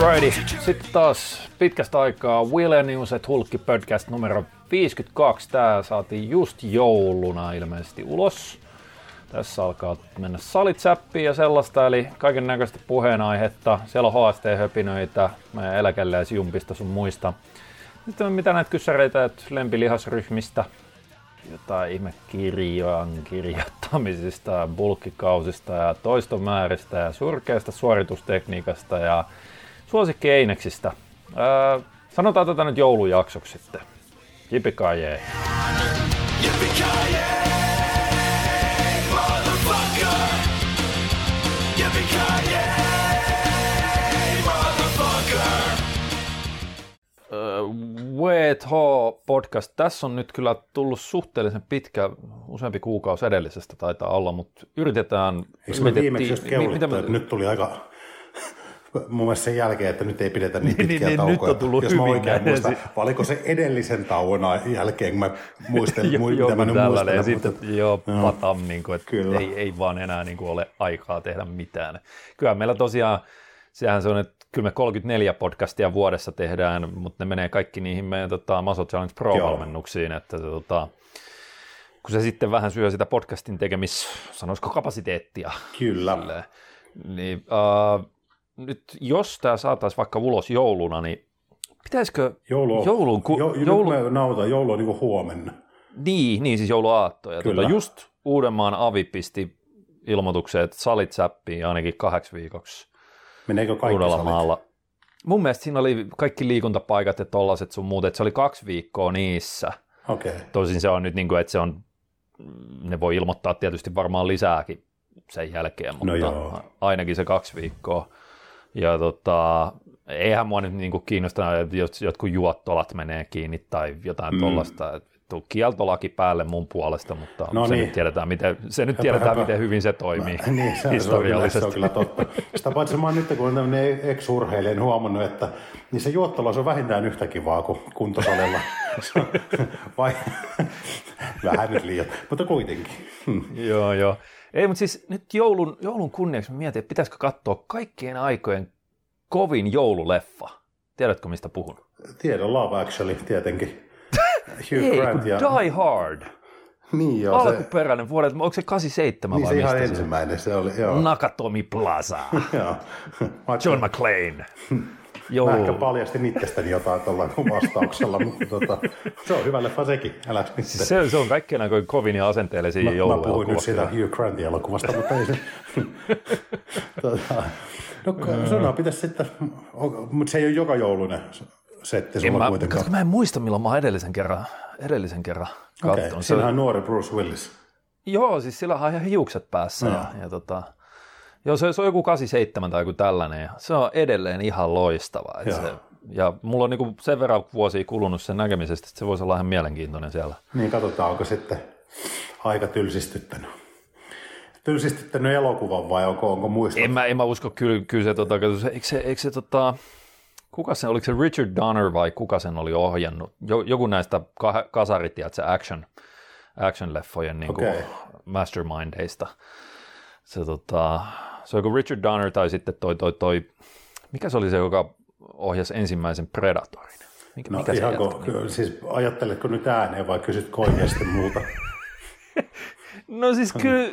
Alrighty, sitten taas pitkästä aikaa Willeniuset Hulkki podcast numero 52. Tää saatiin just jouluna ilmeisesti ulos. Tässä alkaa mennä salitsäppiä ja sellaista, eli kaiken näköistä puheenaihetta. Siellä on HST-höpinöitä, meidän eläkeläisjumpista sun muista. Sitten mitä näitä kyssäreitä, että lempilihasryhmistä, jotain ihme kirjoan kirjoittamisista, bulkkikausista ja toistomääristä ja surkeasta suoritustekniikasta ja suosikkeineksistä. Öö, sanotaan tätä nyt joulujaksoksi sitten. Jipikajee. WH podcast. Tässä on nyt kyllä tullut suhteellisen pitkä, useampi kuukausi edellisestä taitaa olla, mutta yritetään... Eikö me viimeksi just keuluttu, me... nyt tuli aika mun mielestä sen jälkeen, että nyt ei pidetä niin, niin pitkiä niin, taukoja. Nyt on tullut Jos mä oikein muistan, oliko se edellisen tauon jälkeen, kun mä muistelin, jo, mitä mä nyt muistelen. Ja sitten joo, patam, niin kuin, että Kyllä. Ei, ei vaan enää niin kuin, ole aikaa tehdä mitään. Kyllä meillä tosiaan, sehän se on, että kyllä me 34 podcastia vuodessa tehdään, mutta ne menee kaikki niihin meidän tota, Muscle Challenge Pro-valmennuksiin, että se, tota, kun se sitten vähän syö sitä podcastin tekemis, sanoisiko kapasiteettia. Kyllä. Silleen, niin, uh, nyt jos tämä saataisiin vaikka ulos jouluna, niin pitäisikö joulu, joulun... Ku, jo, joulu, nyt me nautaan, joulu on niin huomenna. Niin, niin siis jouluaatto. Ja tuota, just Uudenmaan avi pisti ilmoituksen, että salit säppiin ainakin kahdeksi viikoksi Meneekö kaikki maalla. Mun mielestä siinä oli kaikki liikuntapaikat ja tollaset sun muut, että se oli kaksi viikkoa niissä. Okay. Tosin se on nyt niin kuin, että se on, ne voi ilmoittaa tietysti varmaan lisääkin sen jälkeen, mutta no ainakin se kaksi viikkoa. Ja tota, eihän mua nyt niin kiinnosta, että jos jotkut juottolat menee kiinni tai jotain mm. tuollaista tuu kieltolaki päälle mun puolesta, mutta no se niin. nyt tiedetään, miten, se nyt tiedetään, miten hyvin se toimii no, niin, se, historiallisesti. Se on kyllä, se on kyllä totta. Sitä paitsi mä nyt, kun on ex-urheilija, huomannut, että niin se juottola on vähintään yhtä kivaa kuin kuntosalilla. Vai vähän nyt liian, mutta kuitenkin. Joo, joo. Ei, mutta siis nyt joulun, joulun kunniaksi mä mietin, että pitäisikö katsoa kaikkien aikojen kovin joululeffa. Tiedätkö, mistä puhun? Tiedän, Love Actually, tietenkin. Hugh Ei, Grant ja... Die Hard. Niin joo. Alkuperäinen se... vuodet, onko se 87 niin vai se ihan mistä ensimmäinen se oli, joo. Nakatomi Plaza. joo. John McClane. Joo. Mä ehkä paljastin itsestäni jotain tuolla vastauksella, mutta tota, se on hyvä leffa sekin, älä siis se, se on kaikkein aikoin kovin ja asenteellisia joulua. Mä puhuin nyt siitä Hugh Grantin elokuvasta, mutta ei se... tota, no sanoa pitäisi sitten, mutta se ei ole joka joulunen setti sulla mä, kuitenkaan. Koska mä en muista, milloin mä edellisen kerran, edellisen kerran. Okay. Siinä on nuori Bruce Willis. Joo, siis sillä on ihan hiukset päässä. No. Ja, ja tota, joo, se, se on joku 87 tai joku tällainen. Se on edelleen ihan loistava. Että se, ja mulla on niinku sen verran vuosia kulunut sen näkemisestä, että se voisi olla ihan mielenkiintoinen siellä. Niin, katsotaan, onko sitten aika tylsistyttänyt tylsistyttänyt elokuvan vai onko, onko muista? En mä, en mä usko, kyllä, kyllä se, tota, eikö se, eikö se tota, kuka sen, oliko se Richard Donner vai kuka sen oli ohjannut? Joku näistä kasarit, se action, action-leffojen niin okay. mastermindeista. Se, tota, se on Richard Donner tai sitten toi, toi, toi, mikä se oli se, joka ohjasi ensimmäisen Predatorin? Mikä, no, mikä ihanko, siis ajatteletko nyt ääneen vai kysyt oikeasti muuta? no siis kyllä,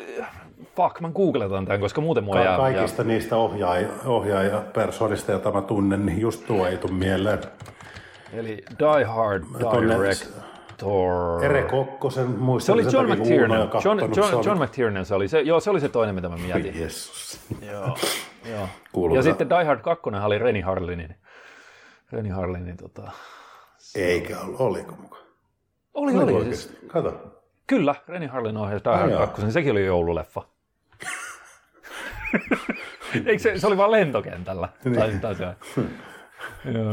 fuck, mä googletan tämän, koska muuten mua Ka- jää... Kaikista jää... niistä ohjaaja, ohjaajapersonista, joita mä tunnen, niin just tuo ei tule mieleen. Eli Die Hard Director... Ere Kokkosen, muistan. Se oli John McTiernan. John, John, John McTiernan se oli. Se, joo, se oli se toinen, mitä mä mietin. Jeesus. joo, joo. Ja sitten Die Hard 2 oli Reni Harlinin. Reni Harlinin tota... Eikä ollut, oliko mukaan? Oli, oli. oli. Siis, Kato. Kyllä, Reni Harlin ohjasi Die Hard 2, niin sekin oli joululeffa. Eikö se, se oli vaan lentokentällä? Niin. Tai, tai se.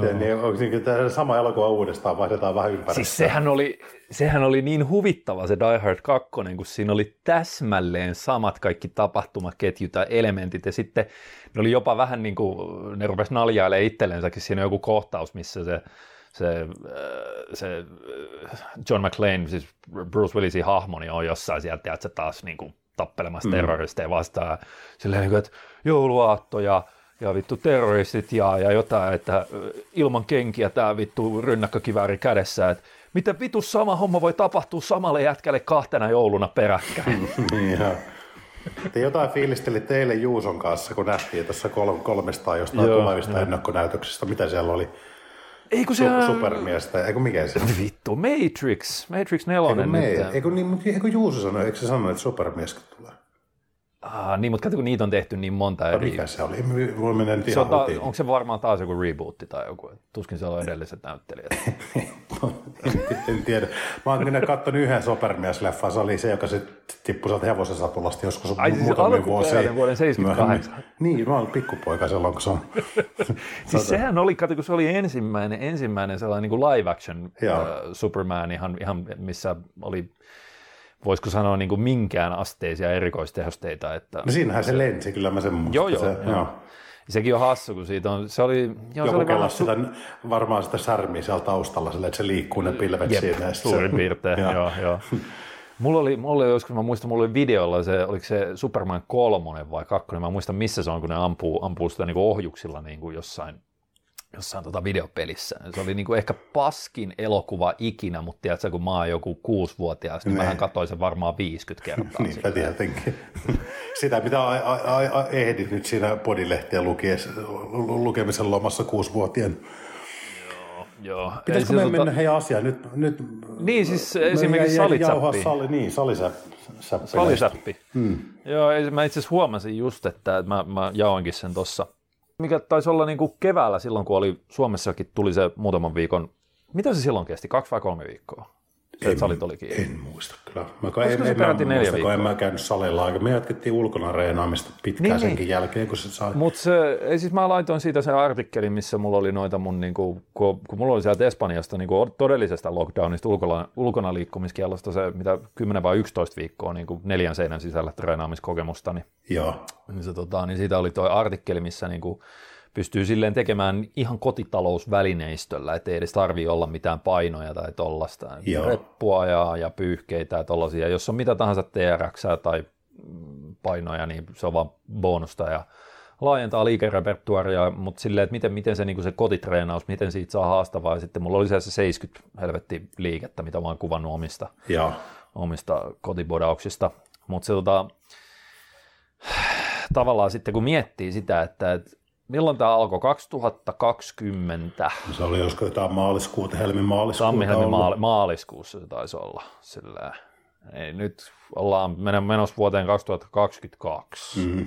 Se, niin, onko niin, tämä sama elokuva uudestaan, vaihdetaan vähän ympäri? Siis sehän oli, sehän oli niin huvittava se Die Hard 2, kun siinä oli täsmälleen samat kaikki tapahtumaketjut ja elementit, ja sitten ne oli jopa vähän niin kuin, ne rupesi naljailemaan itsellensäkin, siinä joku kohtaus, missä se se, äh, se äh, John McClane, siis Bruce Willisin hahmo, niin on jossain sieltä, että se taas niin kuin, tappelemassa mm. terroristeja vastaan. Silleen, niin että jouluaatto ja ja vittu terroristit ja, ja jotain, että ilman kenkiä tämä vittu rynnäkkökivääri kädessä, että miten vittu sama homma voi tapahtua samalle jätkälle kahtena jouluna peräkkäin. ja. Te jotain fiilisteli teille Juuson kanssa, kun nähtiin tuossa kol- kolmesta jostain joo, tulevista joo. ennakkonäytöksistä. Mitä siellä oli? Eikö se... Su- supermiestä, eikö mikä se? Vittu, Matrix, Matrix 4. Eikö, me, eikö, niin, eikö Juuso sanoi, eikö se sanonut, että supermies tulee? Ah, niin, mutta kun niitä on tehty niin monta eri... Mikä se oli? Voi mennä se on ta- onko se varmaan taas joku rebootti tai joku? Tuskin siellä on edelliset näyttelijät. en, en, tiedä. Mä oon minä katsonut yhden sopermies-leffan. Se oli se, joka se tippui sieltä hevosen satulasta joskus Ai, siis muutamia vuosia. vuoden 78. Niin, mä olin pikkupoika silloin, kun se on. siis sehän oli, kato, kun se oli ensimmäinen, ensimmäinen sellainen niin kuin live action uh, Superman, ihan, ihan missä oli voisiko sanoa niin kuin minkään asteisia erikoistehosteita. Että no siinähän se lensi, kyllä mä sen muistan. Joo, joo. Se, joo. joo. Sekin on hassu, kun siitä on, se oli... Joo, Joku se oli sitä, varmaan sitä särmiä siellä taustalla, sille, että se liikkuu ne pilvet Jep, siinä. suurin se... piirtein, joo, joo. Mulla oli, mulla oli joskus, mä muistan, mulla oli videolla se, oliko se Superman kolmonen vai kakkonen, mä muistan missä se on, kun ne ampuu, ampuu sitä niin kuin ohjuksilla niin kuin jossain jossain tota videopelissä. Se oli niinku ehkä paskin elokuva ikinä, mutta tiedätkö, kun mä oon joku kuusi-vuotias, niin mähän katsoin sen varmaan 50 kertaa. Niinpä tietenkin. Sitä, mitä a, a, a, ehdit nyt siinä podilehtiä lukies, lukemisen lomassa kuusivuotien. Joo. Pitäisikö me tota... mennä heidän asiaan? Nyt, nyt niin, siis esimerkiksi salisäppi. Sali, niin, salisäppi. Salisäppi. Hmm. Joo, mä itse asiassa huomasin just, että mä, mä jaoinkin sen tuossa mikä taisi olla niin kuin keväällä silloin, kun oli Suomessakin tuli se muutaman viikon, mitä se silloin kesti, kaksi vai kolme viikkoa? Se, en, salit oli kiinni. En muista kyllä. Mä, en, en, en, mä muista, kun en mä käynyt salilla aika. Me jatkettiin ulkona reenaamista pitkään niin, senkin niin. jälkeen, kun se sai. Mutta siis mä laitoin siitä sen artikkelin, missä mulla oli noita mun, niinku, kun, kun mulla oli sieltä Espanjasta niinku, todellisesta lockdownista, ulkona, ulkona liikkumiskielosta se, mitä 10 vai 11 viikkoa niinku, neljän seinän sisällä treenaamiskokemusta, niin, Joo. niin, se, tota, niin siitä oli tuo artikkeli, missä niinku, pystyy silleen tekemään ihan kotitalousvälineistöllä, ettei edes tarvii olla mitään painoja tai tollasta. Reppua ja, ja pyyhkeitä ja tollasia. Jos on mitä tahansa TRX tai painoja, niin se on vaan bonusta ja laajentaa liikerepertuaria, mutta silleen, että miten, miten se, niin se kotitreenaus, miten siitä saa haastavaa. Ja sitten mulla oli se 70 helvetti liikettä, mitä mä oon kuvannut omista, omista kotibodauksista. Mutta se tota, tavallaan sitten kun miettii sitä, että, että milloin tämä alkoi? 2020. Se oli joskus jotain maaliskuuta, helmi maaliskuuta Tammi, helmi maali, maaliskuussa se taisi olla. Sillä, ei, nyt ollaan menossa vuoteen 2022. Mm-hmm.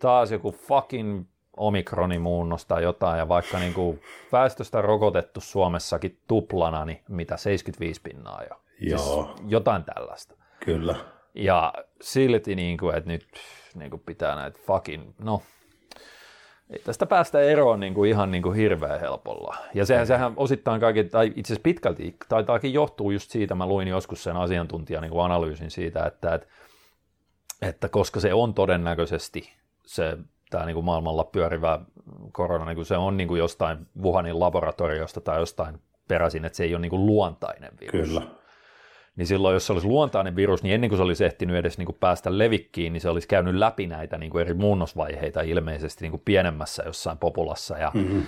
Taas joku fucking omikronimuunnos tai jotain, ja vaikka niin kuin väestöstä rokotettu Suomessakin tuplana, niin mitä 75 pinnaa jo. Siis Joo. Siis jotain tällaista. Kyllä. Ja silti, niin kuin, että nyt niin kuin pitää näitä fucking, no ei tästä päästä eroon niin kuin ihan niin kuin hirveän helpolla. Ja sehän, sehän osittain kaiken, tai itse asiassa pitkälti taitaakin johtuu just siitä, mä luin joskus sen asiantuntijan niin kuin analyysin siitä, että, että, että koska se on todennäköisesti se tämä niin kuin maailmalla pyörivä korona, niin kuin se on niin kuin jostain Wuhanin laboratoriosta tai jostain peräisin, että se ei ole niin kuin luontainen virus. Kyllä niin silloin jos se olisi luontainen virus, niin ennen kuin se olisi ehtinyt edes niin kuin päästä levikkiin, niin se olisi käynyt läpi näitä niin kuin eri muunnosvaiheita ilmeisesti niin kuin pienemmässä jossain populassa ja mm-hmm.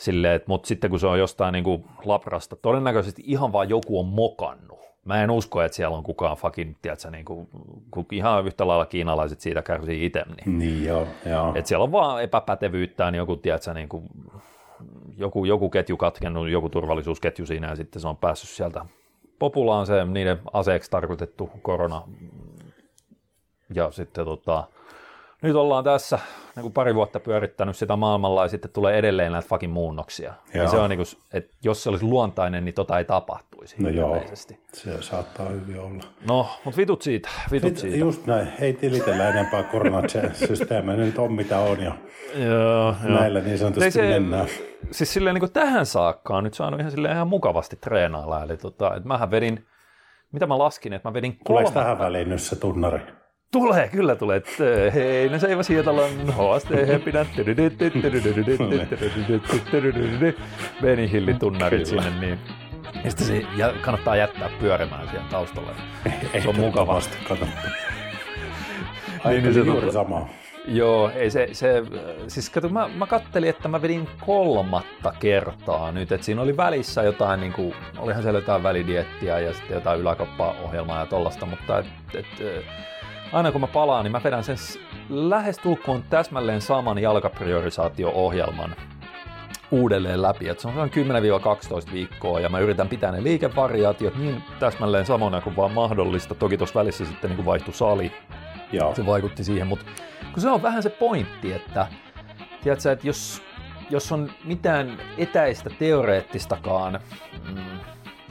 Silleen, mutta sitten kun se on jostain niin kuin labrasta, todennäköisesti ihan vaan joku on mokannut. Mä en usko, että siellä on kukaan fucking, tiedätkö, niin kuin, kun ihan yhtä lailla kiinalaiset siitä kärsii itse. Niin, niin joo, joo. Että siellä on vaan epäpätevyyttään joku, tiedätkö, niin kuin, joku, joku ketju katkennut, joku turvallisuusketju siinä ja sitten se on päässyt sieltä Popula on se niiden aseeksi tarkoitettu korona. Ja sitten tota, nyt ollaan tässä niin kuin pari vuotta pyörittänyt sitä maailmalla ja sitten tulee edelleen näitä fucking muunnoksia. Ja se on niin kuin, että jos se olisi luontainen, niin tota ei tapahtuisi no. Joo, se saattaa hyvin olla. No, mutta vitut siitä, vitut siitä. Just näin, ei tilitellä enempää koronasysteemejä, nyt on mitä on ja joo, näillä joo. niin sanotusti se, mennään. Siis silleen niin kuin tähän saakka on nyt saanut ihan, silleen ihan mukavasti treenailla, eli tota, että mähän vedin, mitä mä laskin, että mä vedin kolme... Tuleeko tähän väliin nyt se tunnari? Tulee, kyllä tulee. Hei, no Hietalan HST Hepinä. Benny Hillin tunnarit sinne, niin ja se kannattaa jättää pyörimään siellä taustalla. Se on mukavasti. Kannattaa. Niin, niin se juuri sama. Joo, ei se, se siis kato, mä, mä kattelin, että mä vedin kolmatta kertaa nyt, että siinä oli välissä jotain, niin kuin, olihan siellä jotain välidiettiä ja sitten jotain yläkoppa-ohjelmaa ja tollasta, mutta et, et, aina kun mä palaan, niin mä vedän sen lähes tulkoon täsmälleen saman jalkapriorisaatio-ohjelman uudelleen läpi. Et se on 10-12 viikkoa ja mä yritän pitää ne liikevariaatiot niin täsmälleen samana kuin vaan mahdollista. Toki tuossa välissä sitten niin vaihtui sali. Joo. Se vaikutti siihen, mutta kun se on vähän se pointti, että, tiedätkö, että jos, jos on mitään etäistä teoreettistakaan mm,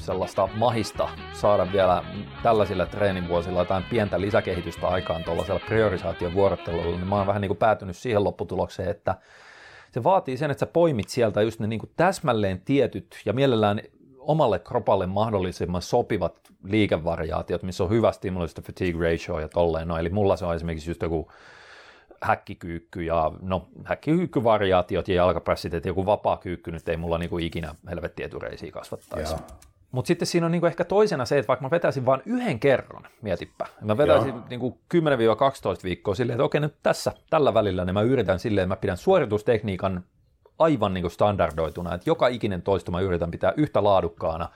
sellaista mahista saada vielä tällaisilla treenivuosilla jotain pientä lisäkehitystä aikaan tuollaisella priorisaation vuorottelulla, niin mä oon vähän niin kuin päätynyt siihen lopputulokseen, että se vaatii sen, että sä poimit sieltä just ne niin kuin täsmälleen tietyt ja mielellään omalle kropalle mahdollisimman sopivat liikevariaatiot, missä on hyvä stimulista fatigue ratio ja tolleen. No, eli mulla se on esimerkiksi just joku häkkikyykky ja no häkkikyykkyvariaatiot ja jalkapressit, että joku vapaa kyykky nyt ei mulla niinku ikinä helvettietureisiä kasvattaisi. Mutta sitten siinä on niinku ehkä toisena se, että vaikka mä vetäisin vain yhden kerran, mietipä, mä vetäisin niinku 10-12 viikkoa silleen, että okei nyt tässä, tällä välillä, niin mä yritän silleen, että mä pidän suoritustekniikan aivan niinku standardoituna, että joka ikinen toisto mä yritän pitää yhtä laadukkaana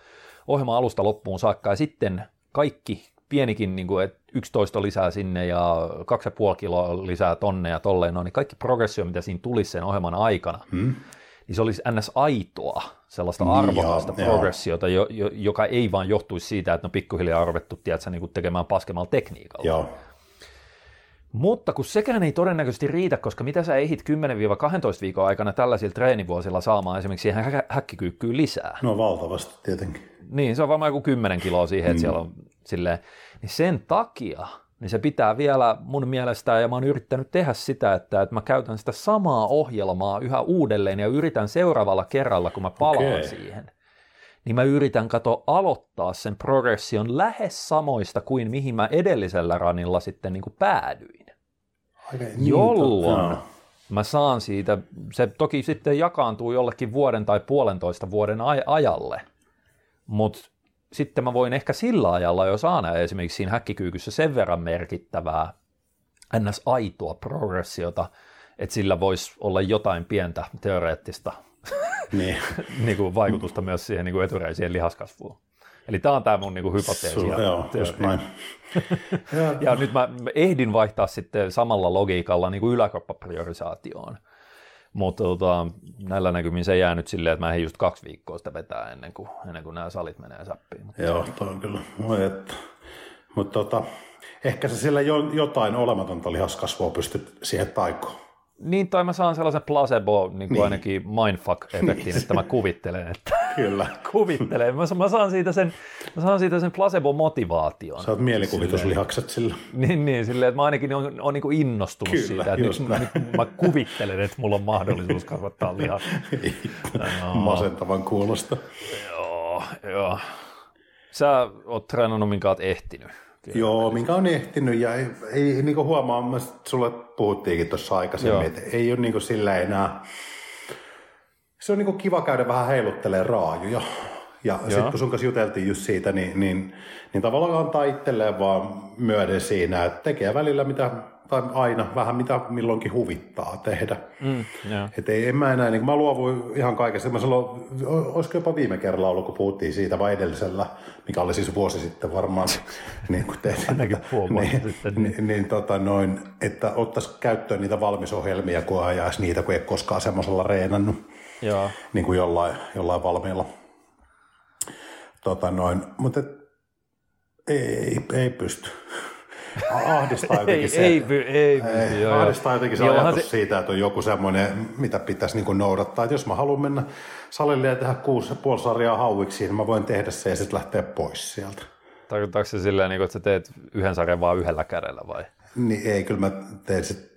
ohjelma alusta loppuun saakka, ja sitten kaikki pienikin, niin kuin, että 11 lisää sinne ja 2,5 kiloa lisää tonne ja tolleen, no, niin kaikki progressio, mitä siinä tulisi sen ohjelman aikana, hmm niin se olisi ns. aitoa, sellaista niin, arvokasta progressiota, jo, jo, joka ei vaan johtuisi siitä, että no pikkuhiljaa arvettu tiedätkö, niin kuin tekemään paskemalla tekniikalla. Joo. Mutta kun sekään ei todennäköisesti riitä, koska mitä sä ehit 10-12 viikon aikana tällaisilla treenivuosilla saamaan esimerkiksi siihen hä- häkkikyykkyyn lisää? No valtavasti tietenkin. Niin, se on varmaan joku 10 kiloa siihen, että mm. siellä on silleen, niin sen takia niin se pitää vielä mun mielestä, ja mä oon yrittänyt tehdä sitä, että, että mä käytän sitä samaa ohjelmaa yhä uudelleen ja yritän seuraavalla kerralla, kun mä palaan okay. siihen, niin mä yritän kato aloittaa sen progression lähes samoista kuin mihin mä edellisellä ranilla sitten niin kuin päädyin. Aika, niin, jolloin totta. mä saan siitä, se toki sitten jakaantuu jollekin vuoden tai puolentoista vuoden aj- ajalle, mutta sitten mä voin ehkä sillä ajalla jo saada esimerkiksi siinä häkkikyykyssä sen verran merkittävää ns. aitoa progressiota, että sillä voisi olla jotain pientä teoreettista niin. niin kuin vaikutusta myös siihen niin kuin etureisien lihaskasvuun. Eli tämä on tämä mun niin kuin hypoteesi. Su, joo, just näin. ja, ja nyt mä ehdin vaihtaa sitten samalla logiikalla niin kuin yläkroppapriorisaatioon. Mutta tota, näillä näkymin se jää nyt silleen, että mä just kaksi viikkoa sitä vetää ennen kuin, ennen kuin nämä salit menee säppiin. Joo, toi on kyllä. Mutta tota, ehkä se sillä jo, jotain olematonta lihaskasvua pystyt siihen taikoon. Niin, tai mä saan sellaisen placebo, niin kuin niin. ainakin mindfuck-efektin, niin. että mä kuvittelen, että Kyllä. kuvittelen. Mä, mä, saan siitä sen, mä saan siitä sen placebo-motivaation. Sä oot mielikuvituslihakset sillä. Niin, niin silleen, että mä ainakin on, on niin innostunut Kyllä, siitä, että nyt, nyt, mä kuvittelen, että mulla on mahdollisuus kasvattaa lihaa. no. Masentavan kuulosta. Joo, joo. Sä oot treenannut, minkä oot ehtinyt. Kyllä. Joo, minkä on ehtinyt ja ei, ei niin kuin huomaa, että sulle puhuttiinkin tuossa aikaisemmin, Joo. että ei ole niin kuin sillä enää, se on niin kuin kiva käydä vähän heiluttelee raajuja. Ja sitten kun sun kanssa juteltiin just siitä, niin, niin, niin tavallaan antaa itselleen vaan myöden siinä, että tekee välillä mitä tai aina vähän mitä milloinkin huvittaa tehdä. Mm, yeah. Et ei, en mä enää, niin mä luovuin ihan kaikesta. Mä olisiko jopa viime kerralla ollut, kun puhuttiin siitä vai edellisellä, mikä oli siis vuosi sitten varmaan. niin kuin teet, Ainakin puoli niin, sitten. Niin, niin, niin tota noin, että ottaisi käyttöön niitä valmisohjelmia, kun ajaisi niitä, kun ei koskaan semmoisella reenannut. Joo. Niin kuin jollain, jollain valmiilla. Tota noin, mutta ei, ei pysty ahdistaa jotenkin ei, se, ei, ei, ei, joo, ahdistaa jotenkin se ajatus se... siitä, että on joku semmoinen, mitä pitäisi niin noudattaa. Että jos mä haluan mennä salille ja tehdä kuusi puoli sarjaa hauiksi, niin mä voin tehdä se ja sitten lähteä pois sieltä. Tarkoittaako se silleen, niin että sä teet yhden sarjan vaan yhdellä kädellä vai? Niin ei, kyllä mä teen sit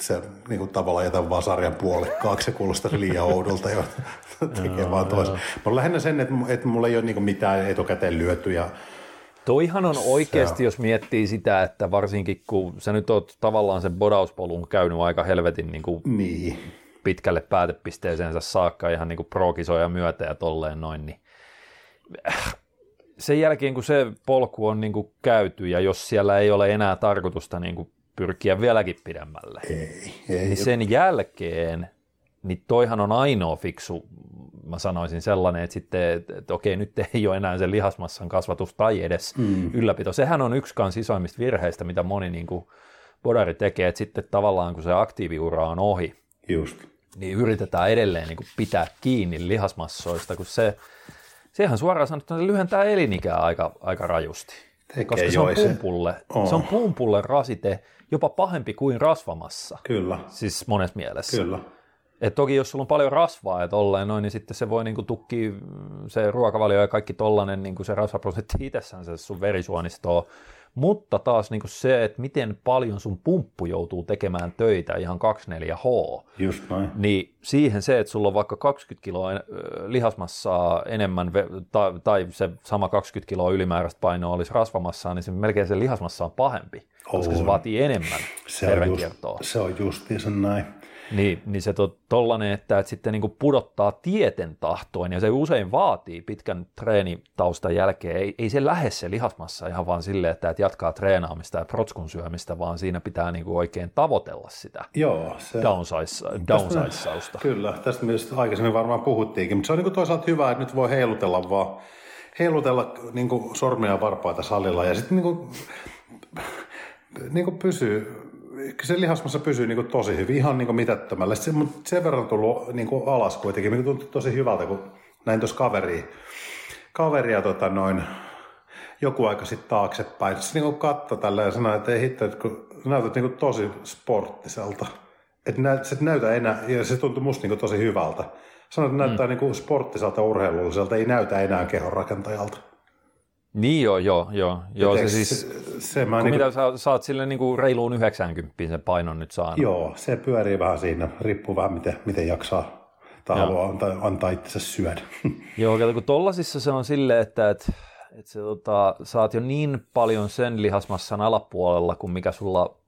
se niin kuin tavallaan jätän vaan sarjan puolikkaaksi, se kuulostaa liian oudolta jo tekee vaan toisen. Mutta lähinnä sen, että, että mulla ei ole niin mitään etukäteen lyötyjä Toihan on oikeasti, jos miettii sitä, että varsinkin kun sä nyt oot tavallaan sen bodauspolun käynyt aika helvetin niin kuin niin. pitkälle päätepisteeseensä saakka ihan niin kuin pro-kisoja myötä ja tolleen noin, niin sen jälkeen kun se polku on niin kuin käyty ja jos siellä ei ole enää tarkoitusta niin kuin pyrkiä vieläkin pidemmälle. Ei, ei. Niin sen jälkeen, niin toihan on ainoa fiksu, mä sanoisin sellainen, että sitten, että, että okei, nyt ei ole enää se lihasmassan kasvatus tai edes mm. ylläpito. Sehän on yksi kans isoimmista virheistä, mitä moni niin kuin, bodari tekee, että sitten tavallaan kun se aktiiviura on ohi, Just. niin yritetään edelleen niin kuin pitää kiinni lihasmassoista, kun se, sehän suoraan sanottuna lyhentää elinikää aika, aika rajusti. Tekee koska se on, pumpulle, On. se on pumpulle rasite jopa pahempi kuin rasvamassa, Kyllä, siis monessa mielessä. kyllä. Et toki jos sulla on paljon rasvaa ja tolleen noin, niin sitten se voi niinku tukkia mm, se ruokavalio ja kaikki tollanen niinku se rasvaprosentti itsessään se sun verisuonistoon. Mutta taas niinku se, että miten paljon sun pumppu joutuu tekemään töitä ihan 24H, Just noin. niin siihen se, että sulla on vaikka 20 kiloa ö, lihasmassaa enemmän tai, tai se sama 20 kiloa ylimääräistä painoa olisi rasvamassaa, niin se melkein se lihasmassa on pahempi, koska se On. vaatii enemmän Se on, just, se on justiinsa näin. Niin, niin se to, tollanen, että, että sitten niin pudottaa tieten tahtoin, ja se usein vaatii pitkän treenitaustan jälkeen. Ei, ei se lähde se lihasmassa ihan vaan silleen, että, että jatkaa treenaamista ja protskun syömistä, vaan siinä pitää niin oikein tavoitella sitä Joo, se, downsize- downsizausta. Kyllä, tästä myös aikaisemmin varmaan puhuttiinkin, mutta se on niin toisaalta hyvä, että nyt voi heilutella vaan, heilutella niin kuin sormia varpaita salilla ja sitten niin kuin, niin kuin pysyy, se lihasmassa pysyy niin kuin tosi hyvin, ihan niin kuin mitättömällä. Se, mutta sen verran tullut niin kuin alas kuitenkin, mikä tuntui tosi hyvältä, kun näin tuossa kaveria, kaveria tota noin, joku aika sitten taaksepäin. Se niin katsoi tällä ja sanoi, että ei hitto, että kun näytät niin kuin tosi sporttiselta. Että nä, se näytä enää, ja se tuntui musta niin tosi hyvältä. Sanoit, että näyttää mm. niin kuin sporttiselta urheilulliselta, ei näytä enää kehonrakentajalta. Niin joo, joo, joo. joo se siis, se, se mä niin mitä sä saat sille niin kuin reiluun 90 sen painon nyt saanut. Joo, se pyörii vähän siinä, riippuu vähän miten, miten jaksaa tai Joo. haluaa antaa, antaa itsensä syödä. Joo, kato, kun tollasissa se on silleen, että et, et se, tota, saat jo niin paljon sen lihasmassan alapuolella, kuin mikä sulla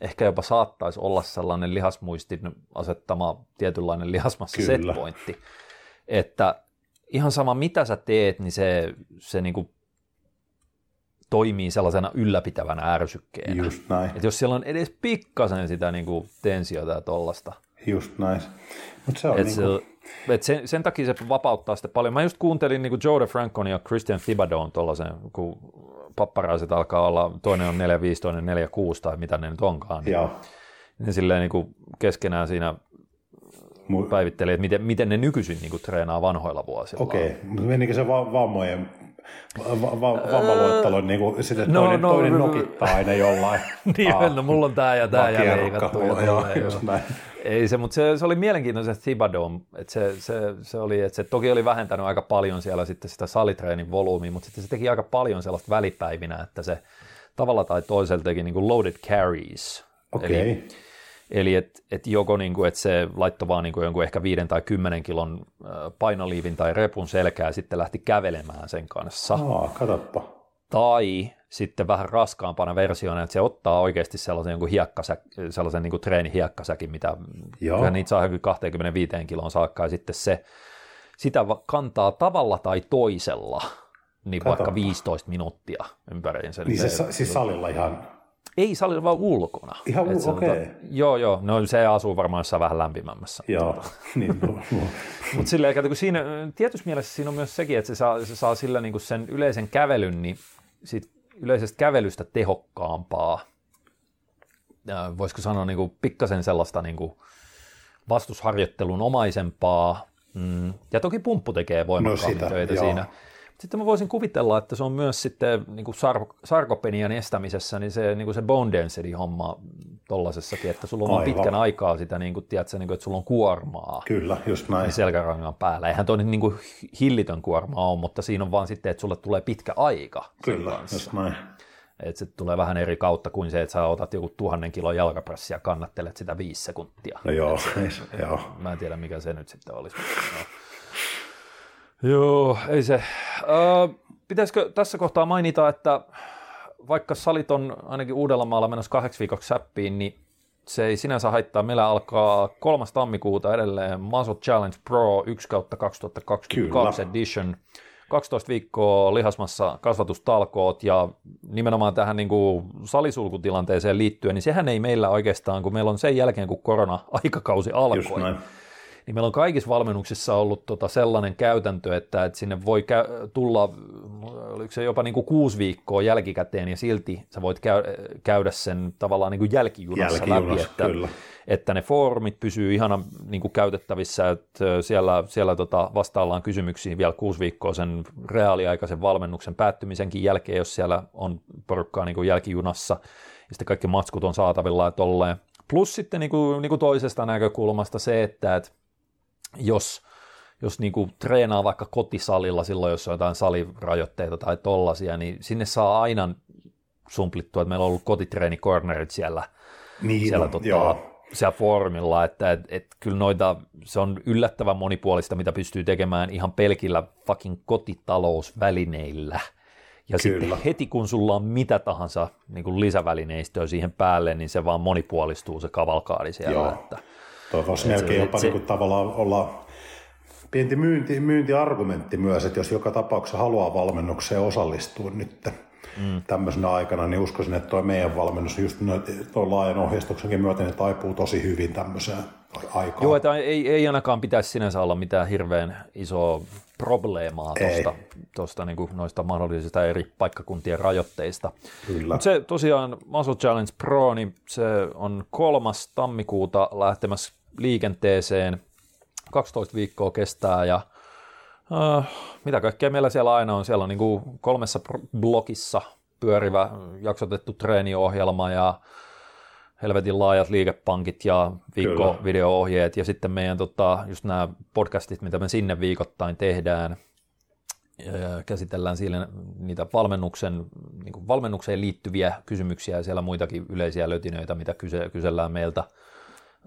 ehkä jopa saattaisi olla sellainen lihasmuistin asettama tietynlainen lihasmassa setpointti, että ihan sama mitä sä teet, niin se, se niinku toimii sellaisena ylläpitävänä ärsykkeenä. Just näin, Et jos siellä on edes pikkasen sitä niinku tensiota ja tollasta, just näin. Mutta se on et niin se, kuin, et sen, sen takia se vapauttaa sitten paljon. Mä just kuuntelin niin Joe DeFrancon ja Christian Thibodeau tuollaisen, kun papparaiset alkaa olla, toinen on 4-5, toinen 4-6 tai mitä ne nyt onkaan. Niin, joo, ne silleen niin kuin keskenään siinä mu- päivittelee, että miten, miten ne nykyisin niin kuin treenaa vanhoilla vuosilla. okei, mutta menikö se va- vammojen va- va- vammaluettelo, niin kuin sitä, että no, toinen, no, toinen no, nokittaa aina jollain. niin, Aa, no mulla on tää ja tää ja leikattu. Joo, tolleen, just joo. näin. Ei se, mutta se, se oli mielenkiintoinen se Thibodeau, että se, se, se, oli, että se toki oli vähentänyt aika paljon siellä sitten sitä salitreenin volyymia, mutta sitten se teki aika paljon sellaista välipäivinä, että se tavalla tai toisella teki niin kuin loaded carries. Okei, Eli, eli että et joko niin kuin, että se laittoi vaan niin kuin jonkun ehkä viiden tai kymmenen kilon painoliivin tai repun selkää ja sitten lähti kävelemään sen kanssa. Aa, katoppa. Tai sitten vähän raskaampana versiona, että se ottaa oikeasti sellaisen jonkun hiekkasäk, sellaisen niin kuin treenihiekkasäkin, mitä Joo. niitä saa hyvin 25 kilon saakka, ja sitten se, sitä kantaa tavalla tai toisella, niin Katoppa. vaikka 15 minuuttia ympäriinsä. Niin se, sa- siis salilla ihan, Ei salilla, vaan ulkona. Ihan Et ul- se, okei. tota, Joo, joo, no se asuu varmaan jossain vähän lämpimämmässä. joo, niin, no, no. Mutta silleen, kato, kun siinä, tietyssä mielessä siinä on myös sekin, että se saa, se saa sillä niin sen yleisen kävelyn, niin sit yleisestä kävelystä tehokkaampaa. Voisiko sanoa niin kuin pikkasen sellaista niin kuin vastusharjoittelun omaisempaa. Mm. Ja toki pumppu tekee voimakkaammin No sitä, töitä joo. siinä. Sitten mä voisin kuvitella, että se on myös sitten niin kuin sar- sarkopenian estämisessä, niin se, niin kuin se bone density homma tollasessakin, että sulla on Aivan. pitkän aikaa sitä, niin kuin, tiedätkö, niin kuin, että sulla on kuormaa kyllä, just näin. niin selkärangan päällä. Eihän toi niin kuin hillitön kuorma ole, mutta siinä on vaan sitten, että sulle tulee pitkä aika Kyllä, kanssa. just näin. Että se tulee vähän eri kautta kuin se, että sä otat joku tuhannen kilon jalkapressia ja kannattelet sitä viisi sekuntia. No joo, joo. Mä en tiedä, mikä se nyt sitten olisi. mutta Joo, joo ei se. Öö, pitäisikö tässä kohtaa mainita, että vaikka salit on ainakin Uudellamaalla menossa kahdeksi viikoksi säppiin, niin se ei sinänsä haittaa. Meillä alkaa 3. tammikuuta edelleen Muscle Challenge Pro 1 kautta 2022 Kyllä. edition. 12 viikkoa lihasmassa kasvatustalkoot ja nimenomaan tähän niin kuin salisulkutilanteeseen liittyen, niin sehän ei meillä oikeastaan, kun meillä on sen jälkeen, kun korona-aikakausi alkoi, niin meillä on kaikissa valmennuksissa ollut tota sellainen käytäntö, että, että sinne voi kä- tulla, oliko se jopa niin kuin kuusi viikkoa jälkikäteen, ja silti sä voit käy- käydä sen tavallaan niin kuin jälkijunassa, jälkijunassa läpi, että, kyllä. että ne foorumit pysyy ihan niin kuin käytettävissä, että siellä, siellä tota vastaillaan kysymyksiin vielä kuusi viikkoa sen reaaliaikaisen valmennuksen päättymisenkin jälkeen, jos siellä on porukkaa niin kuin jälkijunassa, ja sitten kaikki matskut on saatavilla ja tolleen. Plus sitten niin kuin, niin kuin toisesta näkökulmasta se, että, että jos, jos niin kuin treenaa vaikka kotisalilla silloin, jos on jotain salirajoitteita tai tollasia, niin sinne saa aina sumplittua, että meillä on ollut kotitreenikornerit siellä, niin, siellä, no, tota, joo. siellä foorumilla, että et, et, kyllä noita, se on yllättävän monipuolista, mitä pystyy tekemään ihan pelkillä fucking kotitalousvälineillä. Ja Kyllä. sitten heti kun sulla on mitä tahansa niin kuin lisävälineistöä siihen päälle, niin se vaan monipuolistuu se kavalkaadi siellä. Joo. Että, voisi melkein jopa se, niin tavallaan olla pienti myynti, myyntiargumentti myös, että jos joka tapauksessa haluaa valmennukseen osallistua nyt mm. tämmöisenä aikana, niin uskoisin, että tuo meidän valmennus just tuo laajan ohjeistuksenkin myöten niin taipuu tosi hyvin tämmöiseen aikaan. Joo, että ei, ei ainakaan pitäisi sinänsä olla mitään hirveän isoa probleemaa tuosta, tuosta niin kuin noista mahdollisista eri paikkakuntien rajoitteista. Kyllä. Mut se tosiaan Muscle Challenge Pro, niin se on kolmas tammikuuta lähtemässä liikenteeseen. 12 viikkoa kestää ja uh, mitä kaikkea meillä siellä aina on. Siellä on niin kuin kolmessa blokissa pyörivä jaksotettu treeniohjelma ja helvetin laajat liikepankit ja viikko-video-ohjeet ja sitten meidän tota, just nämä podcastit, mitä me sinne viikoittain tehdään, käsitellään siellä niitä valmennuksen, niin valmennukseen liittyviä kysymyksiä ja siellä muitakin yleisiä lötinöitä, mitä kyse, kysellään meiltä.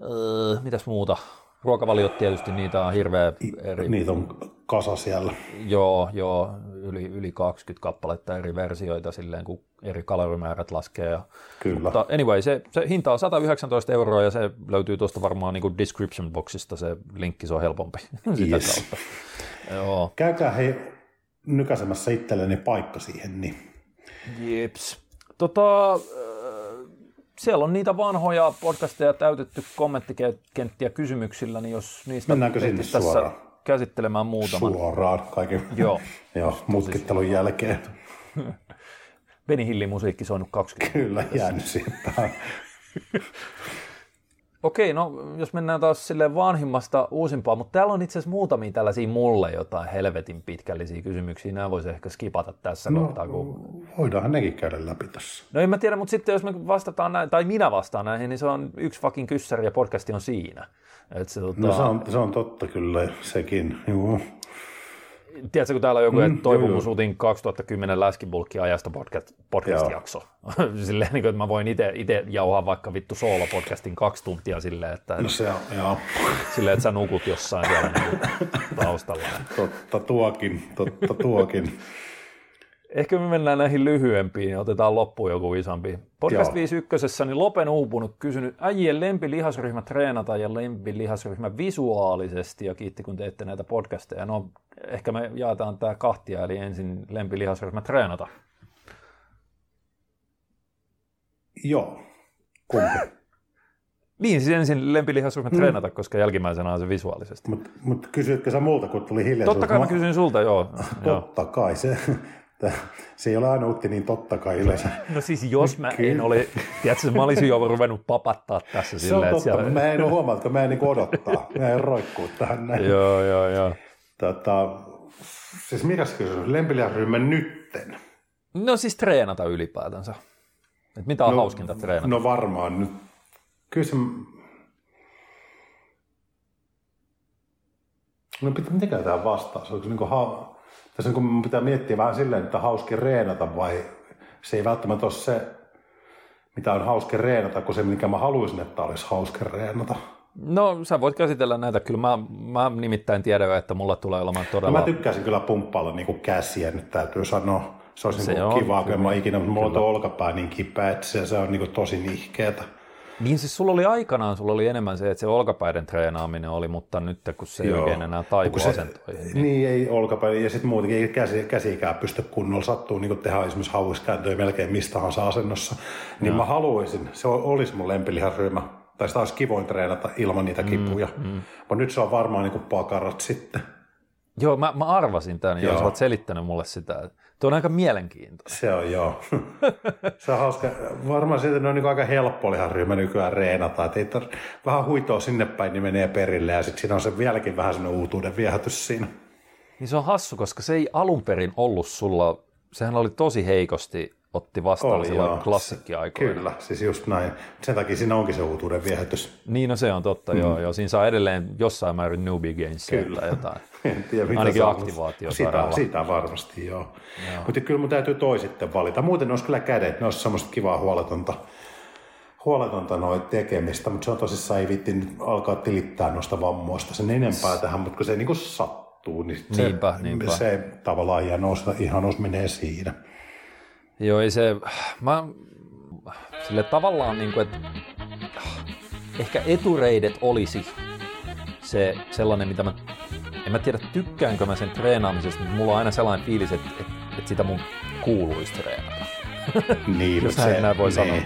Öö, mitäs muuta? Ruokavaliot tietysti, niitä on hirveä eri... Niitä on kasa siellä. Joo, joo yli, yli 20 kappaletta eri versioita silleen, kun eri kalorimäärät laskee. Ja... Kyllä. Mutta anyway, se, se hinta on 119 euroa ja se löytyy tuosta varmaan niin kuin description boxista, se linkki, se on helpompi sitä yes. kautta. Joo. Käykää hei nykäsemässä itselleni paikka siihen. Niin. Jeps. Tota, siellä on niitä vanhoja podcasteja täytetty kommenttikenttiä kysymyksillä, niin jos niistä Mennäänkö sinne tässä suoraan? käsittelemään muutaman. Suoraan kaiken Joo. Joo, mutkittelun jälkeen. Benny Hillin musiikki soinut 20 Kyllä, jäänyt siihen Okei, no jos mennään taas sille vanhimmasta uusimpaan, mutta täällä on itse asiassa muutamia tällaisia mulle jotain helvetin pitkällisiä kysymyksiä. Nämä voisi ehkä skipata tässä no, kohtaa. Kun... Voidaanhan nekin käydä läpi tässä. No en mä tiedä, mutta sitten jos me vastataan näin, tai minä vastaan näihin, niin se on yksi fucking kyssäri ja podcasti on siinä. Et se, tota... No se on, se on totta kyllä sekin. Joo. Tiedätkö, kun täällä on joku, mm, että Toivomus Utin 2010 läskibulkki-ajasta podcast, podcast-jakso. silleen, niin kuin, että mä voin itse jauhaa vaikka vittu soolo-podcastin kaksi tuntia silleen, että, no se on, joo. silleen, että sä nukut jossain siellä niin taustalla. Totta tuokin, totta tuokin. Ehkä me mennään näihin lyhyempiin ja otetaan loppuun joku isompi. Podcast 51, niin Lopen uupunut kysynyt äijien lempilihasryhmä treenata ja lempilihasryhmä visuaalisesti ja kiitti kun teette näitä podcasteja. No ehkä me jaetaan tämä kahtia, eli ensin lempilihasryhmä treenata. Joo, kumpi? Niin, siis ensin lempilihasryhmä mm. treenata, koska jälkimmäisenä on se visuaalisesti. Mutta mut kysyitkö sä multa, kun tuli hiljaisuus? Totta kai mä kysyin sulta, joo. Totta kai, se, se ei ole aina Utti niin totta kai yleensä. No siis jos mä en ole, tiedätkö, mä olisin jo ruvennut papattaa tässä. Se silleen, on totta, siellä... mä en huomaa, että mä en niin odottaa. Mä en roikkuu tähän näin. joo, joo, joo. Tota, siis mikäs kysymys? Lempiliharyhmä nytten? No siis treenata ylipäätänsä. Et mitä on no, hauskinta treenata? No varmaan nyt. Kyllä se... No miten tämä vastaus? Onko se niin ha... Tässä niin kun pitää miettiä vähän silleen, että hauski reenata vai se ei välttämättä ole se, mitä on hauska reenata, kuin se, mikä mä haluaisin, että olisi hauska reenata. No sä voit käsitellä näitä. Kyllä mä, mä nimittäin tiedän, että mulla tulee olemaan todella... No, mä tykkäisin kyllä pumppailla niin kuin käsiä, nyt täytyy sanoa. Se olisi se niin on, kivaa, kun mä ikinä, mutta mulla on olkapää niin kipeä, että se, se on niin kuin tosi nihkeetä. Niin siis sulla oli aikanaan, sulla oli enemmän se, että se olkapäiden treenaaminen oli, mutta nyt kun se ei oikein enää taivu se, asentoihin. Niin... niin, ei olkapäin ja sitten muutenkin ei käsi, käsikään pysty kunnolla sattuu niin tehdä esimerkiksi hauiskääntöjä melkein mistä tahansa asennossa. Niin Joo. mä haluaisin, se olisi mun lempilihasryhmä, tai sitä olisi kivoin treenata ilman niitä mm, kipuja. Mm, mm. Mutta nyt se on varmaan niin kuin pakarat sitten. Joo, mä, mä arvasin tämän, jos olet selittänyt mulle sitä. Tuo on aika mielenkiintoista. Se on joo. se on hauska. Varmaan siitä on niin aika helppo ryhmä nykyään reenata. Et ei tar- vähän huitoa sinne päin, niin menee perille ja sitten siinä on se vieläkin vähän sellainen uutuuden viehätys siinä. Niin se on hassu, koska se ei alun perin ollut sulla, sehän oli tosi heikosti otti vastaan Oli, silloin klassikkiaikoina. Kyllä, siis just näin. Sen takia siinä onkin se uutuuden viehätys. Niin, no se on totta, mm. joo, joo. Siinä saa edelleen jossain määrin newbie gains tai jotain. en tiedä, mitä Ainakin aktivaatio sitä, sitä varmasti, joo. joo. Mutta kyllä mun täytyy toi sitten valita. Muuten ne olisi kyllä kädet, ne olisi semmoista kivaa huoletonta, huoletonta noin tekemistä, mutta se on tosissaan ei vitti nyt alkaa tilittää noista vammoista sen enempää tähän, mutta kun se niin sattuu, niin se, niinpä, niinpä. se tavallaan ihanuus, ihanuus menee siinä. Joo, ei se, mä, sille tavallaan niin kuin, että ehkä etureidet olisi se sellainen, mitä mä, en mä tiedä tykkäänkö mä sen treenaamisesta, mutta mulla on aina sellainen fiilis, että, että, että sitä mun kuuluisi treenata. Niin, Jos se, näin voi niin. sanoa.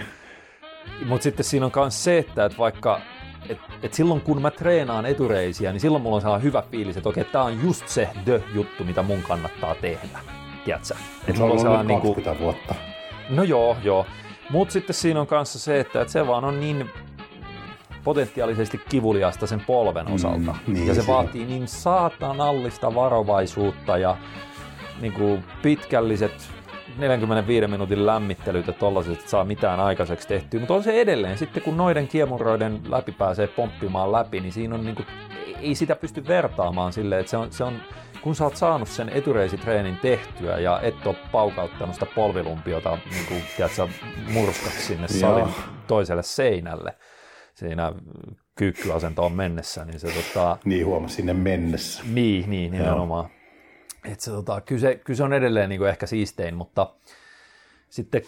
Mutta sitten siinä on myös se, että, että vaikka et, et silloin kun mä treenaan etureisiä, niin silloin mulla on sellainen hyvä fiilis, että okei, tämä on just se the-juttu, mitä mun kannattaa tehdä tiedätkö? Että on sellainen niin kuin... vuotta. No joo, joo. Mutta sitten siinä on kanssa se, että, että se vaan on niin potentiaalisesti kivuliasta sen polven mm, osalta. Mm, niin, ja se siinä. vaatii niin saatanallista varovaisuutta ja niin kuin pitkälliset 45 minuutin lämmittelyt ja tollaiset, että saa mitään aikaiseksi tehtyä. Mutta on se edelleen, sitten kun noiden kiemuroiden läpi pääsee pomppimaan läpi, niin siinä on niin kuin, ei sitä pysty vertaamaan silleen, että se on, se on kun sä oot saanut sen etureisitreenin tehtyä ja et ole paukauttanut sitä polvilumpiota niin kuin, tiedätkö, murskat sinne salin toiselle seinälle siinä kyykkyasentoon mennessä, niin se tota... Niin huomasi sinne mennessä. Niin, niin nimenomaan. Et se, tota, kyllä, se, kyllä se on edelleen niin kuin ehkä siistein, mutta sitten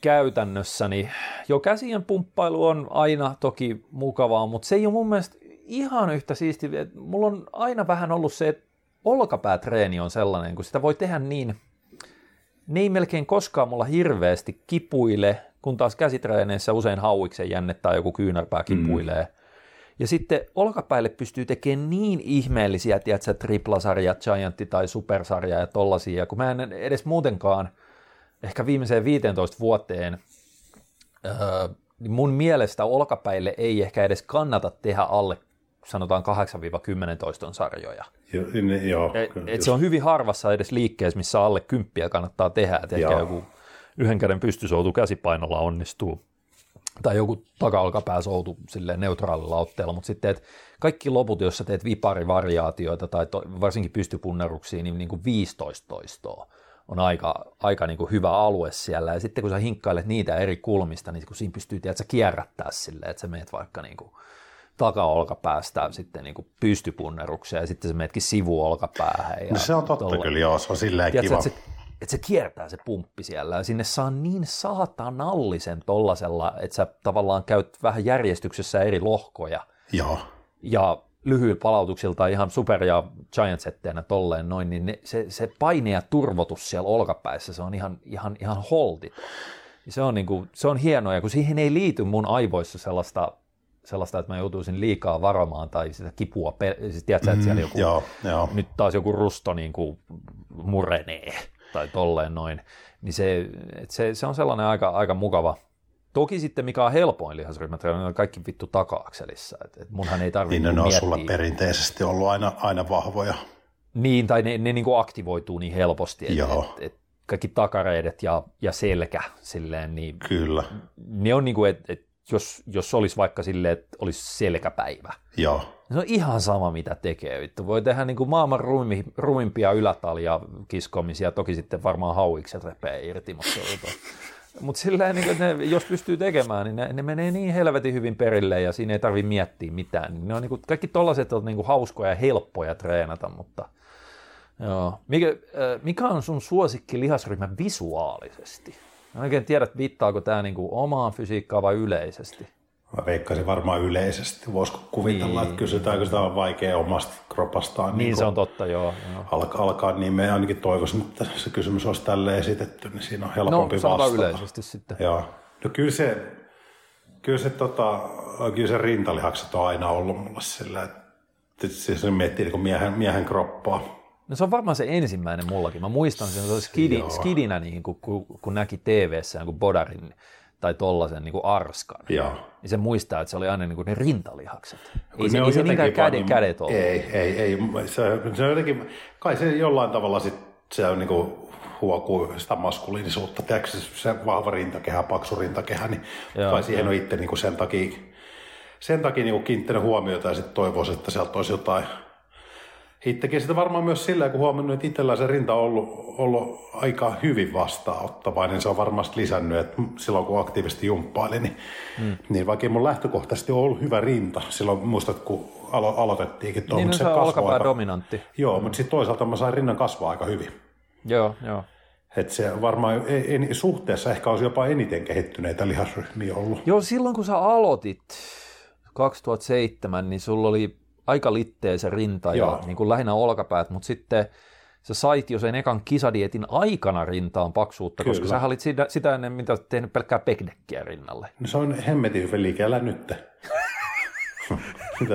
käytännössä, niin jo käsien pumppailu on aina toki mukavaa, mutta se ei ole mun mielestä ihan yhtä siistiä. Mulla on aina vähän ollut se, että olkapäätreeni on sellainen, kun sitä voi tehdä niin, ne ei melkein koskaan mulla hirveästi kipuile, kun taas käsitreeneissä usein hauiksen jänne tai joku kyynärpää mm. kipuilee. Mm. Ja sitten olkapäille pystyy tekemään niin ihmeellisiä, tiedätkö, triplasarja, giantti tai supersarja ja tollasia, kun mä en edes muutenkaan ehkä viimeiseen 15 vuoteen, öö, niin mun mielestä olkapäille ei ehkä edes kannata tehdä alle sanotaan 8-10 toiston sarjoja. Jo, ne, joo, et, et se on hyvin harvassa edes liikkeessä, missä alle kymppiä kannattaa tehdä, että ehkä joku yhden käden pystysoutu käsipainolla onnistuu, tai joku taka-olkapääsoutu silleen neutraalilla otteella, mutta sitten että kaikki loput, jos sä teet viparivariaatioita tai to, varsinkin pystypunneruksia, niin, niin kuin 15 toistoa on aika, aika niin kuin hyvä alue siellä. Ja sitten kun sä hinkkailet niitä eri kulmista, niin kun siinä pystyy tiedät, sä kierrättää silleen, että sä meet vaikka niin kuin takaolkapäästä sitten niin kuin pystypunnerukseen ja sitten se menetkin sivuolkapäähän. Ja no se on totta tolle. kyllä, joo, se on silleen Tiedätkö, kiva. Että se, että se kiertää se pumppi siellä ja sinne saa niin saatanallisen tollasella, että sä tavallaan käyt vähän järjestyksessä eri lohkoja. Joo. Ja lyhyillä palautuksilta ihan super- ja giant setteenä tolleen noin, niin ne, se, se paine ja turvotus siellä olkapäissä, se on ihan, ihan, ihan holtiton. Se on, niin kuin, se on hienoa, ja kun siihen ei liity mun aivoissa sellaista sellaista, että mä joutuisin liikaa varomaan tai sitä kipua, siis tiedätkö, että siellä mm, joku, joo, joo. nyt taas joku rusto niin kuin murenee tai tolleen noin, niin se, se, se on sellainen aika, aika mukava. Toki sitten mikä on helpoin lihasryhmät, on kaikki vittu taka-akselissa, että et munhan ei tarvitse niin, ne on sulla perinteisesti ollut aina, aina vahvoja. Niin, tai ne, ne niin kuin aktivoituu niin helposti, että et, et kaikki takareidet ja, ja selkä silleen, niin Kyllä. ne on niin kuin, että et jos, jos olisi vaikka silleen, että olisi selkäpäivä. Joo. Se on ihan sama, mitä tekee. Vittu. Voi tehdä niin kuin maailman ruimi, ruumimpia ylätalia kiskomisia, toki sitten varmaan hauikset repee irti, mutta, mutta silleen, niin kuin, ne, jos pystyy tekemään, niin ne, ne, menee niin helvetin hyvin perille ja siinä ei tarvitse miettiä mitään. Ne on niin kuin, kaikki tollaiset on niin kuin hauskoja ja helppoja treenata, mutta joo. Mikä, mikä on sun suosikki lihasryhmä visuaalisesti? Mä en oikein tiedä, viittaako tämä niinku omaan fysiikkaan vai yleisesti. Mä veikkaisin varmaan yleisesti. Voisiko kuvitella, niin. että kysytäänkö sitä on vaikea omasta kropastaan. Niin, niin se on totta, joo. joo. Alkaa, alkaa niin me ainakin toivoisin, että se kysymys olisi tälle esitetty, niin siinä on helpompi no, vastata. yleisesti sitten. Joo. No kyllä se, kyllä se, tota, kyllä se rintalihakset on aina ollut mulle sillä, että siis se miettii niin miehen, miehen kroppaa. No se on varmaan se ensimmäinen mullakin. Mä muistan sen, se oli skidi, skidinä niin, kun, kun, kun näki TV-ssä kun Bodarin tai tollasen niin kuin arskan, Joo. niin se muistaa, että se oli aina niin kuin ne rintalihakset. Ei se, ei se niinkään käden, niin, kädet ollut. Ei, ei, ei. Se, se on jotenkin, kai se jollain tavalla sit, se on niin kuin huokuu sitä maskuliinisuutta, tiedätkö, se vahva rintakehä, paksu rintakehä, niin Joo, kai siihen on itse niin kuin sen takia, sen takia niin kuin kiinnittänyt huomiota ja sitten toivoisin, että sieltä olisi jotain itsekin sitä varmaan myös sillä, kun huomannut, että itsellä se rinta on ollut, ollut aika hyvin vastaanottava, niin se on varmasti lisännyt, että silloin kun aktiivisesti jumppaili, niin, mm. niin vaikka mun lähtökohtaisesti on ollut hyvä rinta, silloin muistat, kun alo- aloitettiinkin tuo, niin, mutta no se, se aika, dominantti. Joo, mutta sitten toisaalta mä sain rinnan kasvaa aika hyvin. Joo, joo. Että se varmaan en, suhteessa ehkä olisi jopa eniten kehittyneitä lihasryhmiä ollut. Joo, silloin kun sä aloitit 2007, niin sulla oli aika litteä se rinta ja niin kuin lähinnä olkapäät, mutta sitten sä sait jo sen ekan kisadietin aikana rintaan paksuutta, Kyllä. koska sä olit sitä, sitä ennen mitä tehnyt pelkkää pekdekkiä rinnalle. No se on hemmetin hyvä älä nyt. Mitä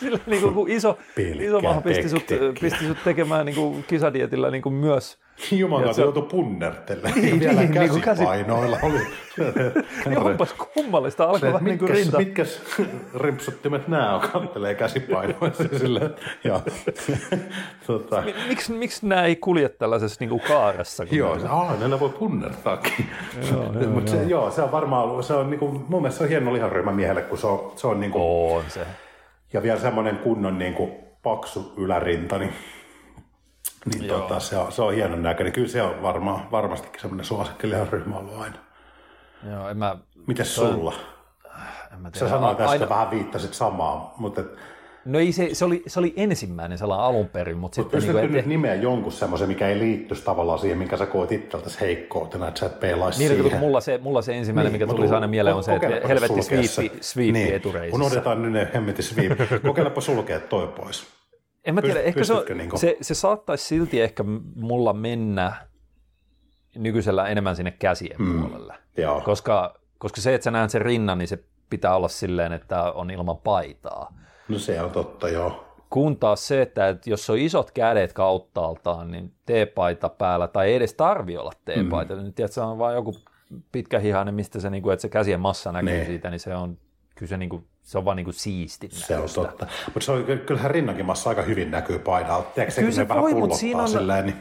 Sillä niin kuin, kun iso, iso maha pisti sut, pisti sut tekemään niin kuin kisadietillä niin kuin myös Jumala, se joutui punnertelle. Niin, vielä niin, niin käsipainoilla oli. niin onpas kummallista, alkoi vähän niin kuin rinta. Mitkäs rimpsuttimet nämä on, kantelee käsipainoissa sille. ja, tota. Miksi, miksi nämä ei kulje tällaisessa niin kuin kaaressa? Joo, se, aah, näillä voi punnertaakin. joo, joo, Mutta se, joo, se on varmaan ollut, se on niin kuin, mun mielestä se on hieno lihanryhmä miehelle, kun se on, se on niin kuin, on se. Ja vielä semmoinen kunnon niin kuin, paksu ylärinta, niin niin tota, se, on, se on hienon näköinen. Kyllä se on varmaan, varmastikin semmoinen suosikkilihanryhmä ollut aina. Joo, en mä... Mites sulla? En mä tiedä. Sä sanoit tästä aina... vähän viittasit samaa, mutta... Et... No ei, se, se, oli, se oli ensimmäinen sellainen alun perin, mutta Mut sitten... Niin nyt nimeä jonkun semmoisen, mikä ei liittyisi tavallaan siihen, minkä sä koet itseltäsi heikkoutena, että sä et peilaisi niin, siihen. Mulla se, mulla se ensimmäinen, niin, mikä tuli aina mieleen, on se, että helvetti sweepi, sweepi niin. etureisissa. Unohdetaan nyt ne hemmetti sweepi. Kokeilepa sulkea toi pois. En mä tiedä, ehkä se, niin se, se saattaisi silti ehkä mulla mennä nykyisellä enemmän sinne käsien mm, puolelle. Joo. Koska, koska se, että sä näet sen rinnan, niin se pitää olla silleen, että on ilman paitaa. No se on totta, joo. Kun taas se, että, jos on isot kädet kauttaaltaan, niin T-paita päällä, tai ei edes tarvi olla T-paita, mm. niin tiedät, se on vain joku pitkä hihainen, mistä se, niin kuin, että se käsien massa näkyy ne. siitä, niin se on kyllä se, niin kuin, se on vaan niin kuin siisti Se on totta. Mutta se on, kyllähän rinnankin massa aika hyvin näkyy painalta. Tiedätkö kyllä se, se voi, mutta siinä on, silleen, niin...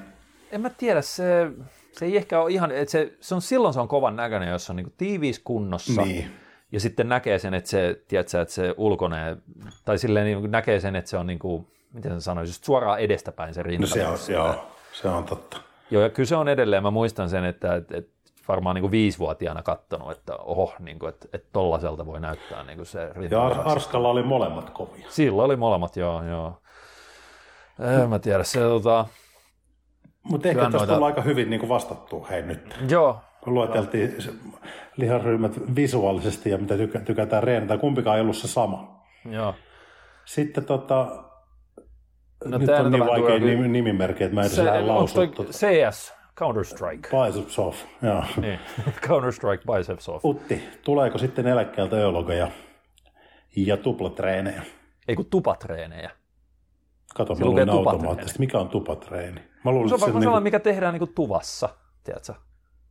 en mä tiedä, se, se ei ehkä ole ihan, että se, se on, silloin se on kovan näköinen, jos se on niin kuin tiiviis kunnossa. Niin. Ja sitten näkee sen, että se, tiedätkö, että se ulkonee, tai silleen niin näkee sen, että se on niin kuin, miten sen sanoisi, suoraan edestäpäin se rinta. No se on, joo, se on totta. Joo, ja kyllä se on edelleen, mä muistan sen, että, että, että varmaan niin kuin viisivuotiaana katsonut, että oho, niin kuin, että, että tollaselta voi näyttää niin kuin se Ja Arskalla oli molemmat kovia. Sillä oli molemmat, joo, joo. En mä tiedä, se tota... Mutta ehkä tuosta noita... aika hyvin niin kuin vastattu, hei nyt. Joo. Lueteltiin liharyhmät visuaalisesti ja mitä tykä, tykätään reenata, kumpikaan ei ollut se sama. Joo. Sitten tota, no, nyt on niin vaikea nimimerkki, että mä en edes lausu. CS, Counter-Strike. Biceps off, joo. Niin. Counter-Strike, biceps off. Utti, tuleeko sitten eläkkeeltä öologeja ja tuplatreenejä? Ei kun tupatreenejä. Kato, mä luin automaattisesti. Mikä on tupatreeni? Mä luulen, se on varmaan sellainen, mikä tehdään niin kuin tuvassa, tiedätkö?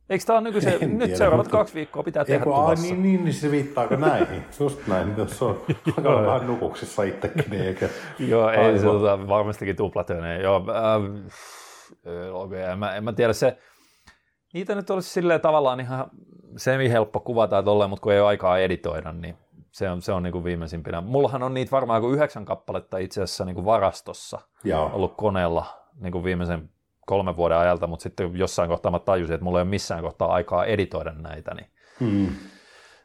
Eikö tämä ole nykyisen, en nyt tiedä, seuraavat mutta... kaksi viikkoa pitää tehdä Eiku, tuvassa? Niin, niin, niin se viittaako näihin? Just näin, jos on vähän nukuksissa itsekin. Niin eikä... Joo, ei se tota, varmastikin tuplatreenejä. Joo, äh, logoja. En mä, en mä tiedä, se, niitä nyt olisi silleen tavallaan ihan semi-helppo kuvata tolleen, mutta kun ei ole aikaa editoida, niin se on, se on niin kuin viimeisimpinä. Mullahan on niitä varmaan kuin yhdeksän kappaletta itse asiassa niin kuin varastossa Joo. ollut koneella niin kuin viimeisen kolmen vuoden ajalta, mutta sitten jossain kohtaa mä tajusin, että mulla ei ole missään kohtaa aikaa editoida näitä, niin mm.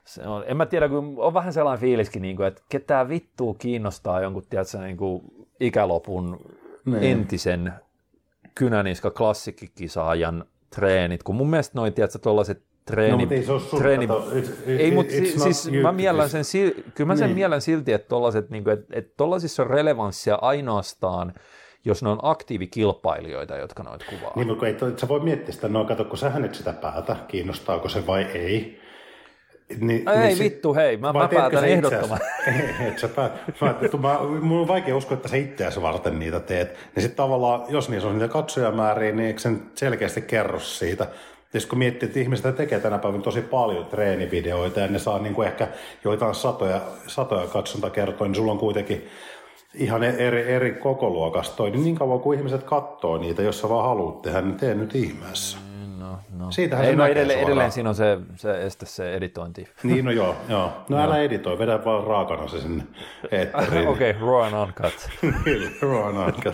se on, en mä tiedä, kun on vähän sellainen fiiliskin, niin kuin, että ketään vittua kiinnostaa jonkun tiedätkö, niin kuin ikälopun niin. entisen kynäniska klassikkikisaajan treenit, kun mun mielestä noin, tiedätkö, tuollaiset treeni, No, ei se ole treeni, kato, it's- ei, it- mutta si, siis you. mä miellän sen, sil- kyllä mä sen Niin. miellän silti, että tollaset, niin kuin, että, että tollasissa on relevanssia ainoastaan, jos ne on aktiivikilpailijoita, jotka noita kuvaa. Niin, mutta kun ei, sä voi miettiä sitä, no kato, kun sähän et sitä päätä, kiinnostaako se vai ei. Niin, Ei se- vittu, hei, mä, mä päätän ehdottomasti. Et sä päät, mä, mun on vaikea uskoa, että sä itseäsi varten niitä teet. Niin sitten tavallaan, jos niissä on niitä katsojamääriä, niin eikö sen selkeästi kerro siitä? Ja sit kun miettii, että ihmiset tekee tänä päivänä tosi paljon treenivideoita ja ne saa niin kuin ehkä joitain satoja, satoja katsontakertoja, niin sulla on kuitenkin ihan eri, eri kokoluokasta toi, niin niin kauan kuin ihmiset katsoo niitä, jos sä vaan haluat tehdä, niin tee nyt ihmeessä. No, no. Siitähän Ei, se no edelleen, suoraan. edelleen siinä on se, se este se editointi. Niin, no joo, joo. No älä editoi, vedä vaan raakana se sinne. Okei, okay, raw and uncut. Ruoan aika.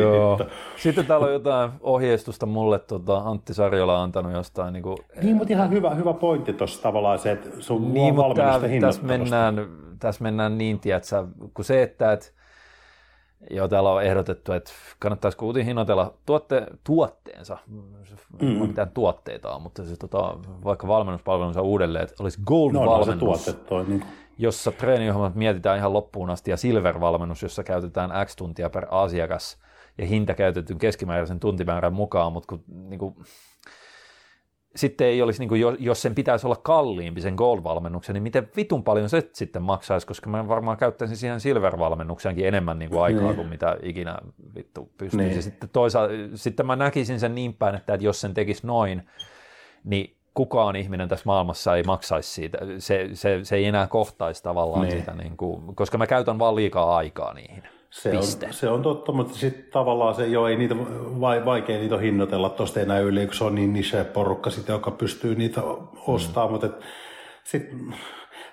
Joo. Sitten täällä on jotain ohjeistusta mulle, tota, Antti Sarjola on antanut jostain niin kuin, Niin, mutta ihan hyvä, hyvä pointti tuossa tavallaan se, että sun Niin, mutta valmennusta tässä, mennään, tässä mennään niin, tiedätkö, kun se, että et, jo täällä on ehdotettu, että kannattaisi kuitenkin hinnoitella tuotte, tuotteensa, mm. mitään tuotteita on, mutta se, tota, vaikka valmennuspalvelunsa uudelleen, että olisi No, no, Gold-valmennus, tuote toi. Niin jossa treeniohjelmat mietitään ihan loppuun asti, ja Silver-valmennus, jossa käytetään X tuntia per asiakas, ja hinta käytetyn keskimääräisen tuntimäärän mukaan, mutta kun niin kuin, sitten ei olisi, niin kuin, jos sen pitäisi olla kalliimpi sen Gold-valmennuksen, niin miten vitun paljon se sitten maksaisi, koska mä varmaan käyttäisin siihen Silver-valmennukseenkin enemmän niin kuin aikaa Niin. kuin mitä ikinä vittu pystyisi. Niin. Sitten toisaalta, sitten mä näkisin sen niin päin, että, että jos sen tekisi noin, niin kukaan ihminen tässä maailmassa ei maksaisi siitä. Se, se, se ei enää kohtaisi tavallaan niin. sitä, niin kuin, koska mä käytän vaan liikaa aikaa niihin. Se Piste. on, se on totta, mutta sitten tavallaan se jo ei niitä, vai, vaikea niitä on hinnoitella tuosta enää yli, kun se on niin niche porukka sitten, joka pystyy niitä ostamaan, mm. mutta et, sit,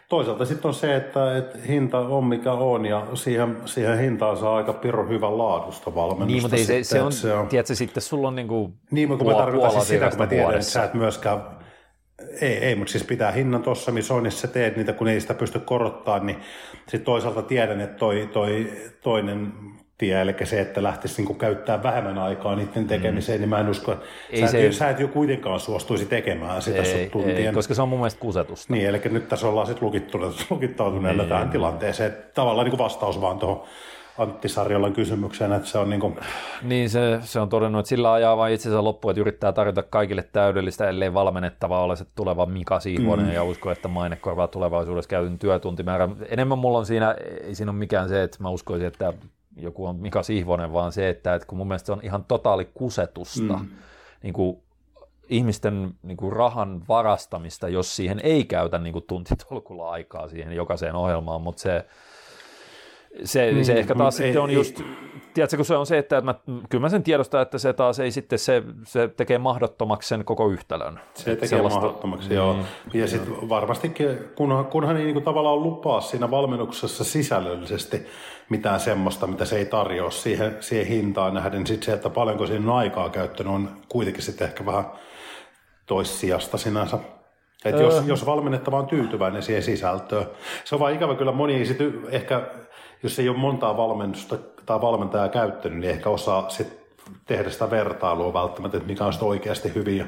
toisaalta sitten on se, että et hinta on mikä on ja siihen, siihen hintaan saa aika pirun hyvän laadusta valmennusta. Niin, mutta ei se, sitten, se, on, että se on, tiedätkö, sitten sulla on niin kuin Niin, mutta kun mä tarkoitan siis sitä, kun mä tiedän, että sä et myöskään, ei, ei mutta siis pitää hinnan tuossa, missä on, niin sä teet niitä, kun ei sitä pysty korottaa, niin sitten toisaalta tiedän, että toi, toi toinen tie, eli se, että lähtisi niinku käyttää vähemmän aikaa niiden tekemiseen, mm. niin mä en usko, Ei sä, se- et, sä et jo kuitenkaan suostuisi tekemään sitä sun ei, tuntien. ei, koska se on mun mielestä kusetusta. Niin, eli nyt tässä ollaan sitten lukittautuneella niin, tähän tilanteeseen. Että Tavallaan niin kuin vastaus vaan tuohon Antti Sarjolan kysymykseen, että se on niin kuin, Niin se, se on todennut, että sillä ajaa vain itsensä loppuun, että yrittää tarjota kaikille täydellistä, ellei valmennettava ole se tuleva Mika Siivonen mm. ja usko, että maine korvaa tulevaisuudessa käytyn työtuntimäärä. Enemmän mulla on siinä, ei siinä ole mikään se, että mä uskoisin, että joku on Mika Siivonen, vaan se, että, että kun mun mielestä se on ihan totaali kusetusta, mm. niin kuin ihmisten niin kuin rahan varastamista, jos siihen ei käytä niin kuin tuntitolkulla aikaa siihen jokaiseen ohjelmaan, mutta se, se, mm, se ehkä taas ei- sitten on ei- just, tiedätkö, kun se on se, että mä, kyllä mä sen tiedostan, että se taas ei sitten, se, se tekee mahdottomaksi sen koko yhtälön. se Että tekee sellaista- mahdottomaksi. Joo. Ja sitten varmastikin, kunhan, kunhan ei niin kuin tavallaan lupaa siinä valmennuksessa sisällöllisesti mitään semmoista, mitä se ei tarjoa siihen, siihen hintaan nähden, niin sitten se, että paljonko siinä on aikaa käyttänyt, on kuitenkin sitten ehkä vähän toissijasta sinänsä. Et jos, jos valmennettava on tyytyväinen siihen sisältöön. Se on vaan ikävä kyllä moni ei sit ehkä, jos ei ole montaa valmennusta tai valmentajaa käyttänyt, niin ehkä osaa sit tehdä sitä vertailua välttämättä, että mikä on sitten oikeasti hyvin ja,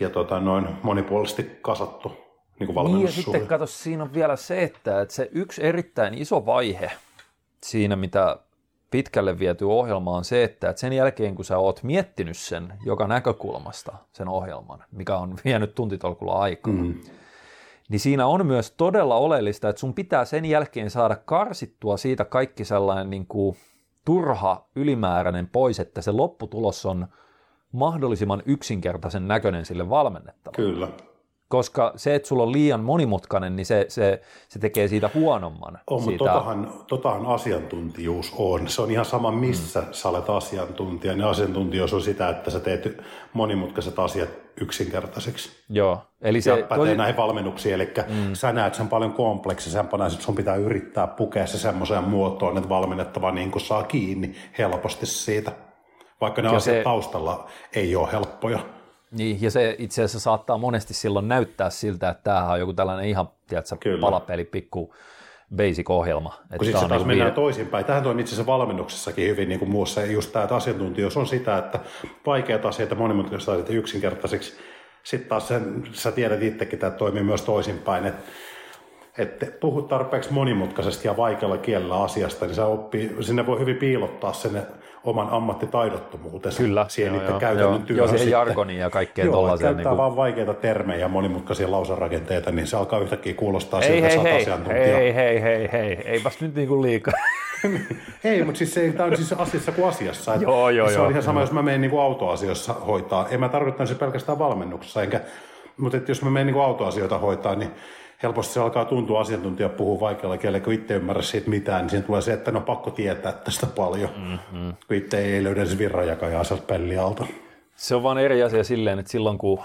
ja tota, noin monipuolisesti kasattu niin kuin Niin ja sitten kato, siinä on vielä se, että, että se yksi erittäin iso vaihe siinä, mitä pitkälle viety ohjelma on se, että, että sen jälkeen kun sä oot miettinyt sen joka näkökulmasta, sen ohjelman, mikä on vienyt tuntitolkulla aikaa, mm. Niin siinä on myös todella oleellista, että sun pitää sen jälkeen saada karsittua siitä kaikki sellainen niin kuin turha ylimääräinen pois, että se lopputulos on mahdollisimman yksinkertaisen näköinen sille valmennettavalle. Kyllä. Koska se, että sulla on liian monimutkainen, niin se, se, se tekee siitä huonomman. On, mutta siitä, totahan, totahan asiantuntijuus on. Se on ihan sama, missä mm. sä olet asiantuntija. Niin asiantuntijuus on sitä, että sä teet monimutkaiset asiat yksinkertaiseksi. Joo, eli Se se, pätee tosi, näihin valmennuksiin, eli mm. sä näet sen paljon kompleksisempana, että sun pitää yrittää pukea se semmoiseen muotoon, että valmennettava niin saa kiinni helposti siitä. Vaikka ne Ja asiat se- taustalla ei ole helppoja. Niin, ja se itse asiassa saattaa monesti silloin näyttää siltä, että tämähän on joku tällainen ihan tiedätkö, Kyllä. palapeli, pikku basic-ohjelma. Kun sitten taas niinku mennään viide- toisinpäin. Tähän toimii itse asiassa valmennuksessakin hyvin niin kuin muussa. Just tämä, että asiantuntijuus on sitä, että vaikeat asiat ja monimutkaiset asiat yksinkertaiseksi sitten taas sen, sä tiedät itsekin, että tämä toimii myös toisinpäin, että että puhut tarpeeksi monimutkaisesti ja vaikealla kielellä asiasta, niin se oppii, sinne voi hyvin piilottaa sen oman ammattitaidottomuutensa Kyllä, siihen joo, joo, käytännön joo. työhön. Joo, siihen jargoniin ja kaikkeen Joo, tollaiseen. käyttää Niin kuin... vaan vaikeita termejä ja monimutkaisia lauserakenteita, niin se alkaa yhtäkkiä kuulostaa Ei, siltä, hei, että sä oot hei, asiantuntija. hei, hei, hei, hei, eipäs nyt niin kuin liikaa. Ei, mutta siis se, tämä on siis asiassa kuin asiassa. Että Joo, joo, se joo, on ihan sama, joo. jos mä menen niin kuin autoasioissa hoitaa. En mä tarkoita se pelkästään valmennuksessa, enkä, mutta että jos mä menen niin kuin autoasioita hoitaa, niin helposti se alkaa tuntua asiantuntija puhuu vaikealla kielellä, kun itse ymmärrä siitä mitään, niin siinä tulee se, että no pakko tietää tästä paljon, mm-hmm. kun itse ei löydä se virranjakajaa sieltä pellialta. Se on vaan eri asia silleen, että silloin kun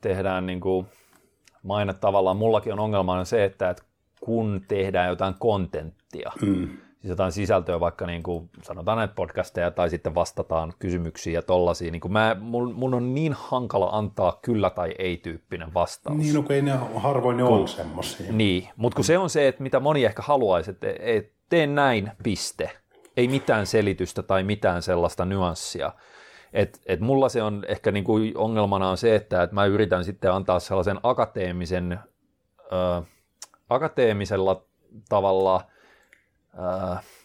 tehdään niin kuin maine tavallaan, mullakin on ongelmana se, että, että kun tehdään jotain kontenttia, mm. Siis jotain sisältöä, vaikka niin kuin sanotaan näitä podcasteja tai sitten vastataan kysymyksiin ja tollaisiin, niin kuin mä, mun, mun on niin hankala antaa kyllä tai ei tyyppinen vastaus. Niin, no kun ei ne harvoin ne on semmoisia. Niin, mutta kun se on se, että mitä moni ehkä haluaisi, että et, tee näin, piste. Ei mitään selitystä tai mitään sellaista nyanssia. Et, et mulla se on ehkä niinku ongelmana on se, että et mä yritän sitten antaa sellaisen akateemisen, ö, akateemisella tavalla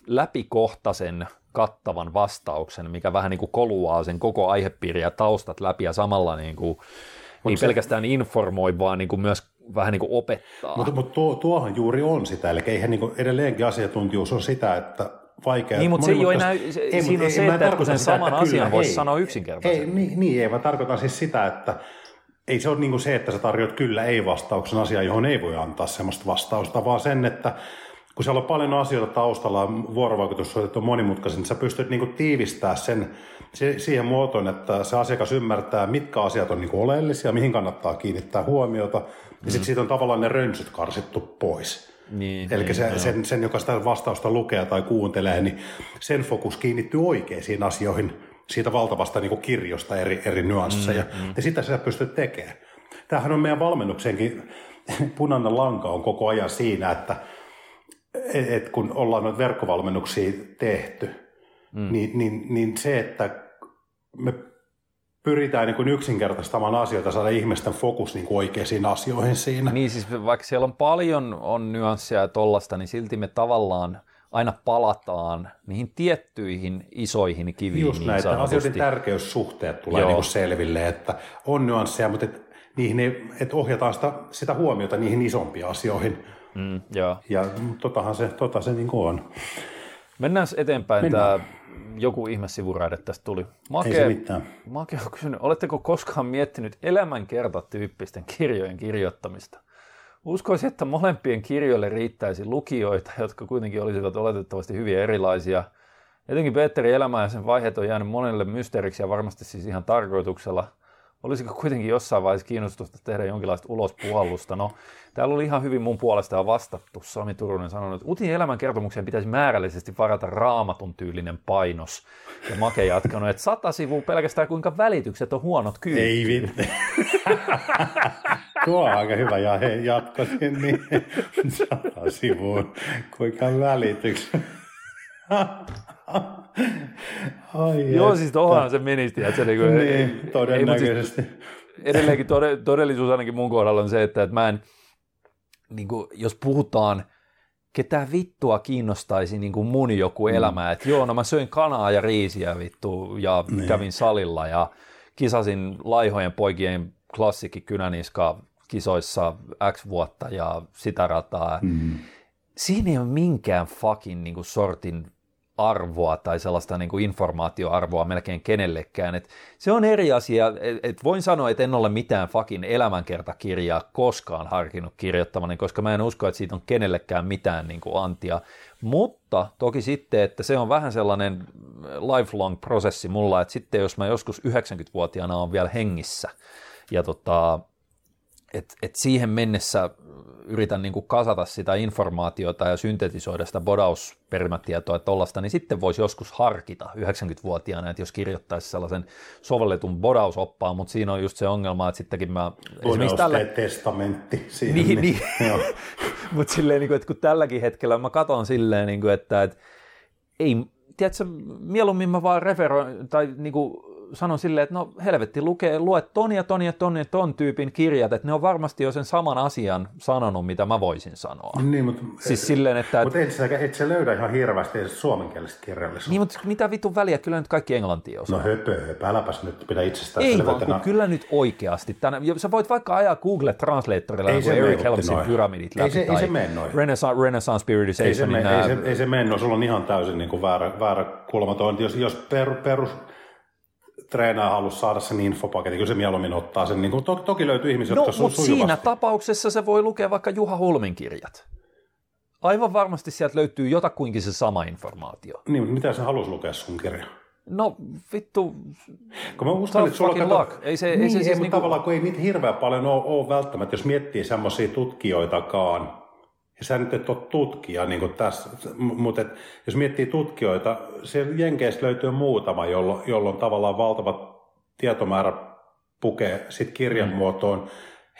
läpikohtaisen kattavan vastauksen, mikä vähän niin kuin koluaa sen koko aihepiiri ja taustat läpi ja samalla niin kuin, ei se- pelkästään informoi, vaan niin kuin myös vähän niin kuin opettaa. Mutta, mutta tuo, tuohan juuri on sitä, eli eihän niin edelleenkin asiantuntijuus on sitä, että vaikea... Niin, mutta se ei ole enää, se, Ei, siinä mutta on ei- se, että kun sen sitä, saman että asian kyllä, voisi ei. sanoa Ei, yksinkertaisemmin. niin, niin, ei, mä tarkoitan siis sitä, että ei se ole niin kuin se, että sä tarjoat kyllä ei-vastauksen asiaan, johon ei voi antaa sellaista vastausta, vaan sen, että kun siellä on paljon asioita taustalla ja vuorovaikutussuhteet on monimutkaisia, niin sä pystyt niin tiivistämään sen se- siihen muotoon, että se asiakas ymmärtää, mitkä asiat on niin kuin oleellisia, mihin kannattaa kiinnittää huomiota, ja sitten siitä on tavallaan ne rönsyt karsittu pois. Niin, Eli niin, se, joo. sen, sen, joka sitä vastausta lukee tai kuuntelee, niin sen fokus kiinnittyy oikeisiin asioihin siitä valtavasta niin kuin kirjosta eri, eri nyansseja. Mm, mm. Ja sitä sä pystyt tekemään. Tämähän on meidän valmennuksenkin punainen lanka on koko ajan siinä, että et, et kun ollaan noita verkkovalmennuksia tehty, mm. niin, niin, niin se, että me pyritään niin kuin yksinkertaistamaan asioita, saada ihmisten fokus niin kuin oikeisiin asioihin siinä. Niin siis vaikka siellä on paljon on nyansseja ja tollasta, niin silti me tavallaan aina palataan niihin tiettyihin isoihin kiviin Just niin näitä sanotusti. asioiden tärkeyssuhteet tulee Joo. niin kuin selville, että on nyansseja, mutta et, niihin ei, et ohjataan sitä, sitä huomiota niihin isompiin asioihin. Mm, joo. Ja totahan se, tota se niin on. Mennään eteenpäin. Mennään. Tämä joku ihme sivuraide tästä tuli. Ei se Make, mitään. Make on kysynyt, oletteko koskaan miettinyt elämänkertatyyppisten kirjojen kirjoittamista? Uskoisin, että molempien kirjoille riittäisi lukijoita, jotka kuitenkin olisivat oletettavasti hyvin erilaisia. Etenkin Peterin elämä ja sen vaiheet on jäänyt monelle mysteeriksi ja varmasti siis ihan tarkoituksella. Olisiko kuitenkin jossain vaiheessa kiinnostusta tehdä jonkinlaista ulospuhallusta? No, täällä oli ihan hyvin mun puolesta vastattu. Sami Turunen sanonut, että Utin elämän kertomukseen pitäisi määrällisesti varata raamatun tyylinen painos. Ja Make jatkanut, että sata sivua pelkästään kuinka välitykset on huonot kyyti. Ei vitti. Tuo on aika hyvä ja hei, jatkoisin niin sata sivuun, kuinka välityks. Ai Joo, siis tohonhan se menisti. Että se ei- ei- Niin, mut todennäköisesti. Siis, edelleenkin tode, todellisuus ainakin mun kohdalla on se, että, että mä en, niin kuin, jos puhutaan, ketä vittua kiinnostaisi niin kuin mun joku elämä, että joo, no mä söin kanaa ja riisiä vittu ja Niin. kävin salilla ja kisasin laihojen poikien klassikki kynäniska kisoissa X vuotta ja sitä rataa. Mm. Siinä ei ole minkään fucking niin kuin sortin arvoa tai sellaista niin kuin informaatioarvoa melkein kenellekään. Et se on eri asia, et, et voin sanoa, että en ole mitään fucking elämänkertakirjaa koskaan harkinnut kirjoittamani, koska mä en usko, että siitä on kenellekään mitään niin kuin antia. Mutta toki sitten, että se on vähän sellainen lifelong prosessi mulla, että sitten jos mä joskus 90-vuotiaana on vielä hengissä ja tota, et, et siihen mennessä yritän niin kuin kasata sitä informaatiota ja syntetisoida sitä bodausperimätietoa tollasta, niin sitten voisi joskus harkita 90-vuotiaana, että jos kirjoittaisi sellaisen sovelletun bodausoppaan, mutta siinä on just se ongelma, että sittenkin mä esimerkiksi tällä, testamentti siihen. Niin, niin. Joo. mutta silleen, niin kuin, että kun tälläkin hetkellä mä katson silleen, niin kuin, että, että ei, tiedätkö, mieluummin mä vaan referoin tai niin kuin, sanon silleen, että no helvetti, lukee, luet ton ja ton ja ton ja ton tyypin kirjat, että ne on varmasti jo sen saman asian sanonut, mitä mä voisin sanoa. Niin, mutta, Siis silleen, että... mutta et, sä, et sä löydä ihan hirveästi suomenkielistä kirjallisuutta. Niin, mutta mitä vitun väliä, kyllä nyt kaikki englantia osaa. No höpö, höpö, äläpäs nyt pidä itsestään Ei vaan, kun kyllä nyt oikeasti. Tänä, sä voit vaikka ajaa Google Translatorilla Ei niin se Eric Helmsin noin. pyramidit Ei läpi. se- ei tai se mene noin. Renaissance, Renaissance Ei se, nää- ei, se, ei se mene, no, sulla on ihan täysin niin kuin väärä, väärä kulma. Toi, jos, jos per, perus treenaa halusi saada sen infopaketin, kyllä se mieluummin ottaa sen. Niin kuin, to, toki löytyy ihmisiä, No, jotka su, mutta sujuvasti. siinä tapauksessa se voi lukea vaikka Juha Holmin kirjat. Aivan varmasti sieltä löytyy jotakuinkin se sama informaatio. Niin, mutta mitä sä halusi lukea sun kirja? No vittu, Kun mä uskon, että sulla kato-. Ei se- ei niin, se siis ei, mutta niinku- tavallaan kun ei niitä hirveän paljon ole, ole välttämättä, jos miettii semmoisia tutkijoitakaan, ja sä nyt et ole tutkija niin kuin tässä, mutta et, jos miettii tutkijoita, se Jenkeistä löytyy muutama, jollo, jolloin tavallaan valtava tietomäärä pukee sit kirjan Mm. muotoon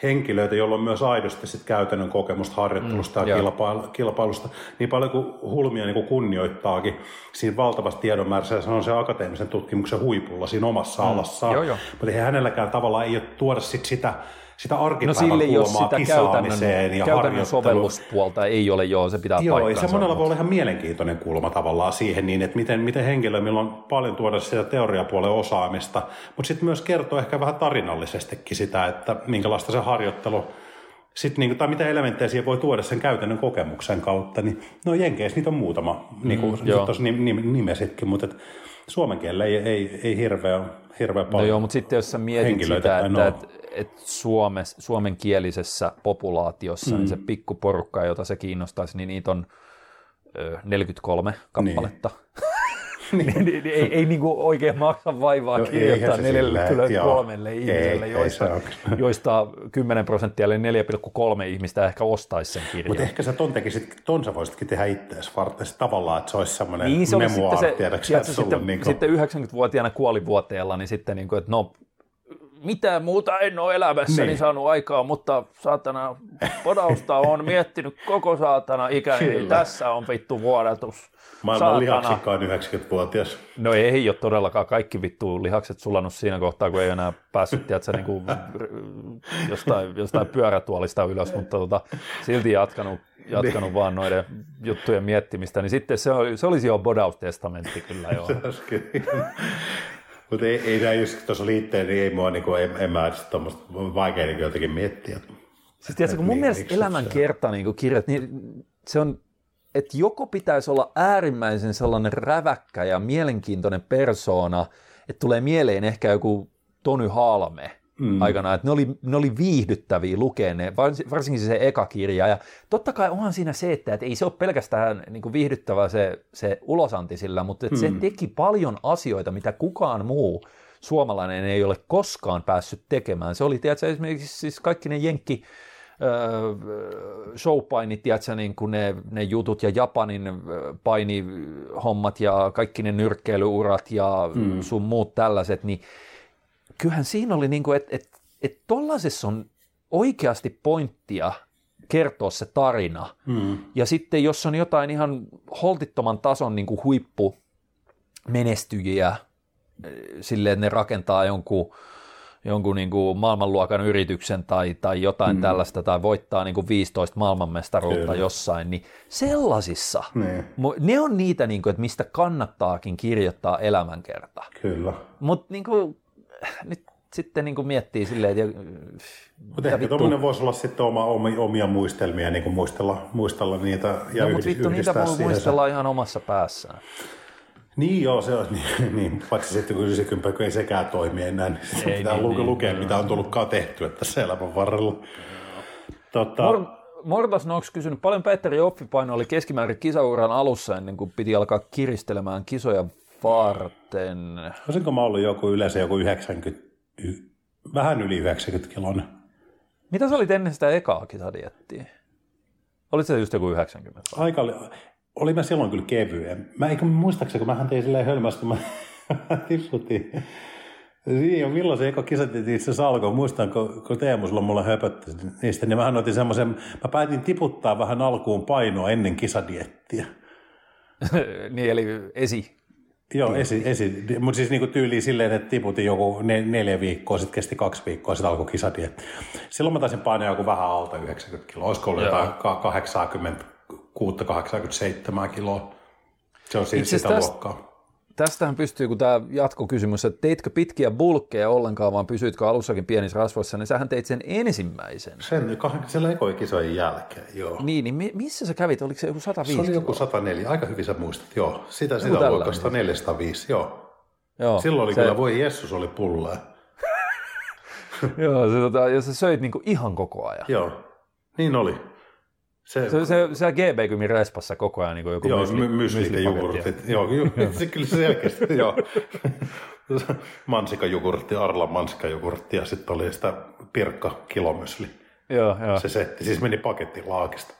henkilöitä, joilla on myös aidosti sit käytännön kokemusta harjoittelusta Mm, ja kilpailu, kilpailusta. Niin paljon kuin Hulmia niin kuin kunnioittaakin siinä valtavassa tiedonmäärässä, se on se akateemisen tutkimuksen huipulla siinä omassa mm. alassaan. Joo, joo. Mutta hänelläkään tavallaan ei ole tuoda sit sitä, sitä no arkipäivän sille jos sitä kisaamiseen ja käytännön harjoitteluun. sovelluspuolta ei ole, joo, se pitää Joo, ja paikkansa. se monella voi olla ihan mielenkiintoinen kulma tavallaan siihen, niin että miten, miten henkilö, millä on paljon tuoda sitä teoriapuolen osaamista, mutta sitten myös kertoo ehkä vähän tarinallisestikin sitä, että minkälaista se harjoittelu, sit niin, tai mitä elementtejä siihen voi tuoda sen käytännön kokemuksen kautta, niin no Jenkeissä niitä on muutama, niin kuin joo. tuossa nim, nim, nimesitkin, mutta et suomen kielellä ei, ei, ei hirveän No paljon. joo, mutta sitten jos sä mietit sitä, en että oo. et, et Suomes, suomenkielisessä populaatiossa, mm. niin se pikkuporukka, jota se kiinnostaisi, niin niitä on ö, 43 kappaletta. Niin. niin, niin, ei, ei niinku oikein maksa vaivaa No, kirjoittaa eihän se silleen, 43 joo. ihmiselle, Ei, joista, ei se joista 10 prosenttia eli 4,3 ihmistä ehkä ostaisi sen kirjan. Mutta ehkä sä ton tekisit, ton sä voisitkin tehdä itseäsi varten tavallaan, että se olisi semmoinen Niin se oli sitten memoir, se, tiedätkö, että sulla sitten, niin kuin, sitten 90-vuotiaana kuolivuoteella, niin sitten niin kuin, että no mitään muuta en ole elämässäni Niin. saanut aikaa, mutta saatana podausta on miettinyt koko saatana ikäni, niin Kyllä. tässä on vittu vuodatus. maailman lihaksikkaan 90-vuotias. No ei ole todellakaan kaikki vittu lihakset sulannut siinä kohtaa, kun ei enää päässyt tiedätkö, niin kuin, jostain, jostain pyörätuolista ylös, mutta tota, silti jatkanut, jatkanut vaan noiden juttujen miettimistä, niin sitten se, oli, se olisi jo bodaustestamentti kyllä joo. Mutta ei, ei näin, jos tuossa liitteen, niin ei mua, niin kuin, en, en mä edes tuommoista vaikea niin jotenkin miettiä. Siis tiedätkö, kun mun Niin, mielestä elämän kerta niin kirjat, niin se on, että joko pitäisi olla äärimmäisen sellainen räväkkä ja mielenkiintoinen persoona, että tulee mieleen ehkä joku Tony Halme mm. aikana, että ne oli, ne oli viihdyttäviä lukea ne, vars- varsinkin se eka kirja. Ja totta kai onhan siinä se, että, että ei se ole pelkästään niin kuin viihdyttävä se, se ulosanti sillä, mutta että mm. se teki paljon asioita, mitä kukaan muu suomalainen ei ole koskaan päässyt tekemään. Se oli, tiedätkö, esimerkiksi siis kaikki ne jenkki, showpainit, tiedätkö, niin kuin ne, ne jutut ja Japanin painihommat ja kaikki ne nyrkkeilyurat ja mm. sun muut tällaiset, niin kyllähän siinä oli niin kuin, että et, et tollaisessa on oikeasti pointtia kertoa se tarina. Mm. Ja sitten jos on jotain ihan holtittoman tason niin kuin huippu menestyjiä silleen, että ne rakentaa jonkun, jonkun niin kuin maailmanluokan yrityksen tai, tai jotain mm. tällaista, tai voittaa niin kuin 15 maailmanmestaruutta Kyllä. jossain, niin sellaisissa, Niin, mu- ne on niitä, niin kuin, että mistä kannattaakin kirjoittaa elämänkerta. kyllä. Mutta niin kuin, nyt sitten niin kuin miettii silleen, että Mutta ehkä tuommoinen voisi olla sitten oma, omia, muistelmia, niin kuin muistella, muistella niitä ja no, mutta vittu, niitä voi muistella ihan omassa päässään. Niin joo, se on niin, niin paitsi sitten kun 90 kun ei sekään toimi enää, niin Ei, pitää niin, niin, niin, lukea, joo. mitä on tullutkaan tehtyä tässä elämän varrella. Tota, Mor- Mortas Nox kysynyt, paljon Petteri oppipaino oli keskimäärin kisauran alussa ennen kuin piti alkaa kiristelemään kisoja varten. olisinko mä ollut joku yleensä joku 90, y- vähän yli 90 kilon. Mitä sä olit ennen sitä ekaa kisadiettiä? Olit se just joku 90? Aika oli, oli mä silloin kyllä kevyen. Mä eikö muistaakseni, kun mähän tein silleen hölmästi, mä tipputin. Siinä milloin se eka kisat itse asiassa alkoi. Muistan, kun, kun Teemu silloin mulle höpötti niistä, niin mähän otin semmoisen, mä päätin tiputtaa vähän alkuun painoa ennen kisadiettiä. niin, eli esi. Joo, esi, esi, mutta siis niinku tyyliin silleen, että tiputin joku ne, neljä viikkoa, sitten kesti kaksi viikkoa, sitten alkoi kisadiet. Silloin mä taisin painaa joku vähän alta 90 kiloa, olisiko ollut jotain 86-87 kiloa. Se on siis sitä tästä, luokkaa. Tästähän pystyy, kun tämä jatkokysymys, että teitkö pitkiä bulkkeja ollenkaan, vaan pysyitkö alussakin pienissä rasvoissa, niin sähän teit sen ensimmäisen. Sen siellä ekoikisojen jälkeen, joo. Niin, niin missä sä kävit? Oliko se joku 105? Se oli joku 104, aika hyvin sä muistat, joo. Sitä, sitä luokasta 405, joo. joo Silloin oli se... kyllä, voi Jessus oli pullaa. joo, se, tota, ja sä söit niinku ihan koko ajan. Joo, niin oli. Se, se, se, se GB-kymin respassa koko ajan niin joku joo, mysli, mysli ja jogurtit. Joo, se kyllä selkeästi, joo. Mansikajogurtti, Arla mansikajogurtti ja sitten oli sitä pirkka kilomysli. Joo, joo. Se setti, siis meni paketti laakista.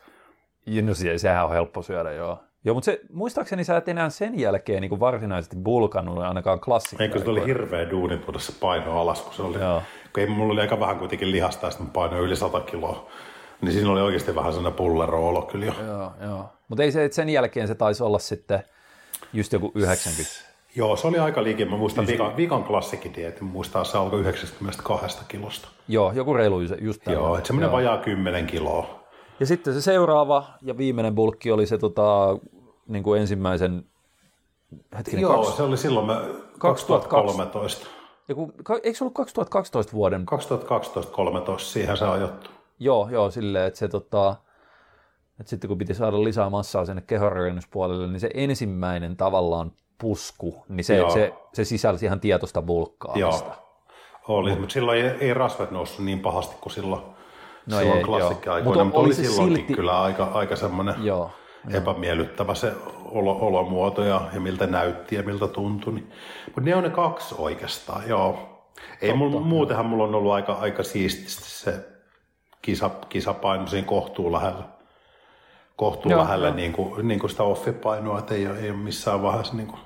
No se, sehän on helppo syödä, joo. Joo, mutta se, muistaakseni sä et enää sen jälkeen niin kuin varsinaisesti bulkannut ainakaan klassikkoja. Eikö se oli hirveä duuni tuoda se paino alas, kun se oli, joo. kun ei, mulla oli aika vähän kuitenkin lihasta, ja sitten paino yli 100 kiloa. Niin siinä oli oikeasti vähän sellainen pullero-olo kyllä jo. Joo, joo. Mutta ei se, sen jälkeen se taisi olla sitten just joku 90. Joo, se oli aika liikin. Mä muistan viikan, viikan klassikidietin, muistaa se alkoi 92 kilosta. Joo, joku reilu just tämä. Joo, että semmoinen vajaa 10 kiloa. Ja sitten se seuraava ja viimeinen bulkki oli se tota, niin kuin ensimmäisen hetkinen, Joo, kaksi, se oli silloin me 2013. Joku, eikö se ollut 2012 vuoden? 2012-2013, siihen se ajoittu. Joo, joo, silleen, että se tota, että sitten kun piti saada lisää massaa sinne kehonrakennuspuolelle, niin se ensimmäinen tavallaan pusku, niin se, se, se sisälsi ihan tietoista bulkkaamista. Joo, oli, Mut, mutta silloin ei, ei rasvat noussut niin pahasti kuin silloin, no silloin klassikki-aikoina, mutta oli, oli silloinkin silti... kyllä aika, aika semmoinen joo, epämiellyttävä se olo, olomuoto ja, ja miltä näytti ja miltä tuntui. Niin. Mutta ne on ne kaksi oikeastaan, joo. Ei mulla, muutenhan mulla on ollut aika, aika siististi se kisa, kisapaino siinä kohtuu lähellä. Kohtuu Joo, lähellä niin kuin, niin kuin sitä offipainoa, että ei ole, ei ole missään vaiheessa niin kuin,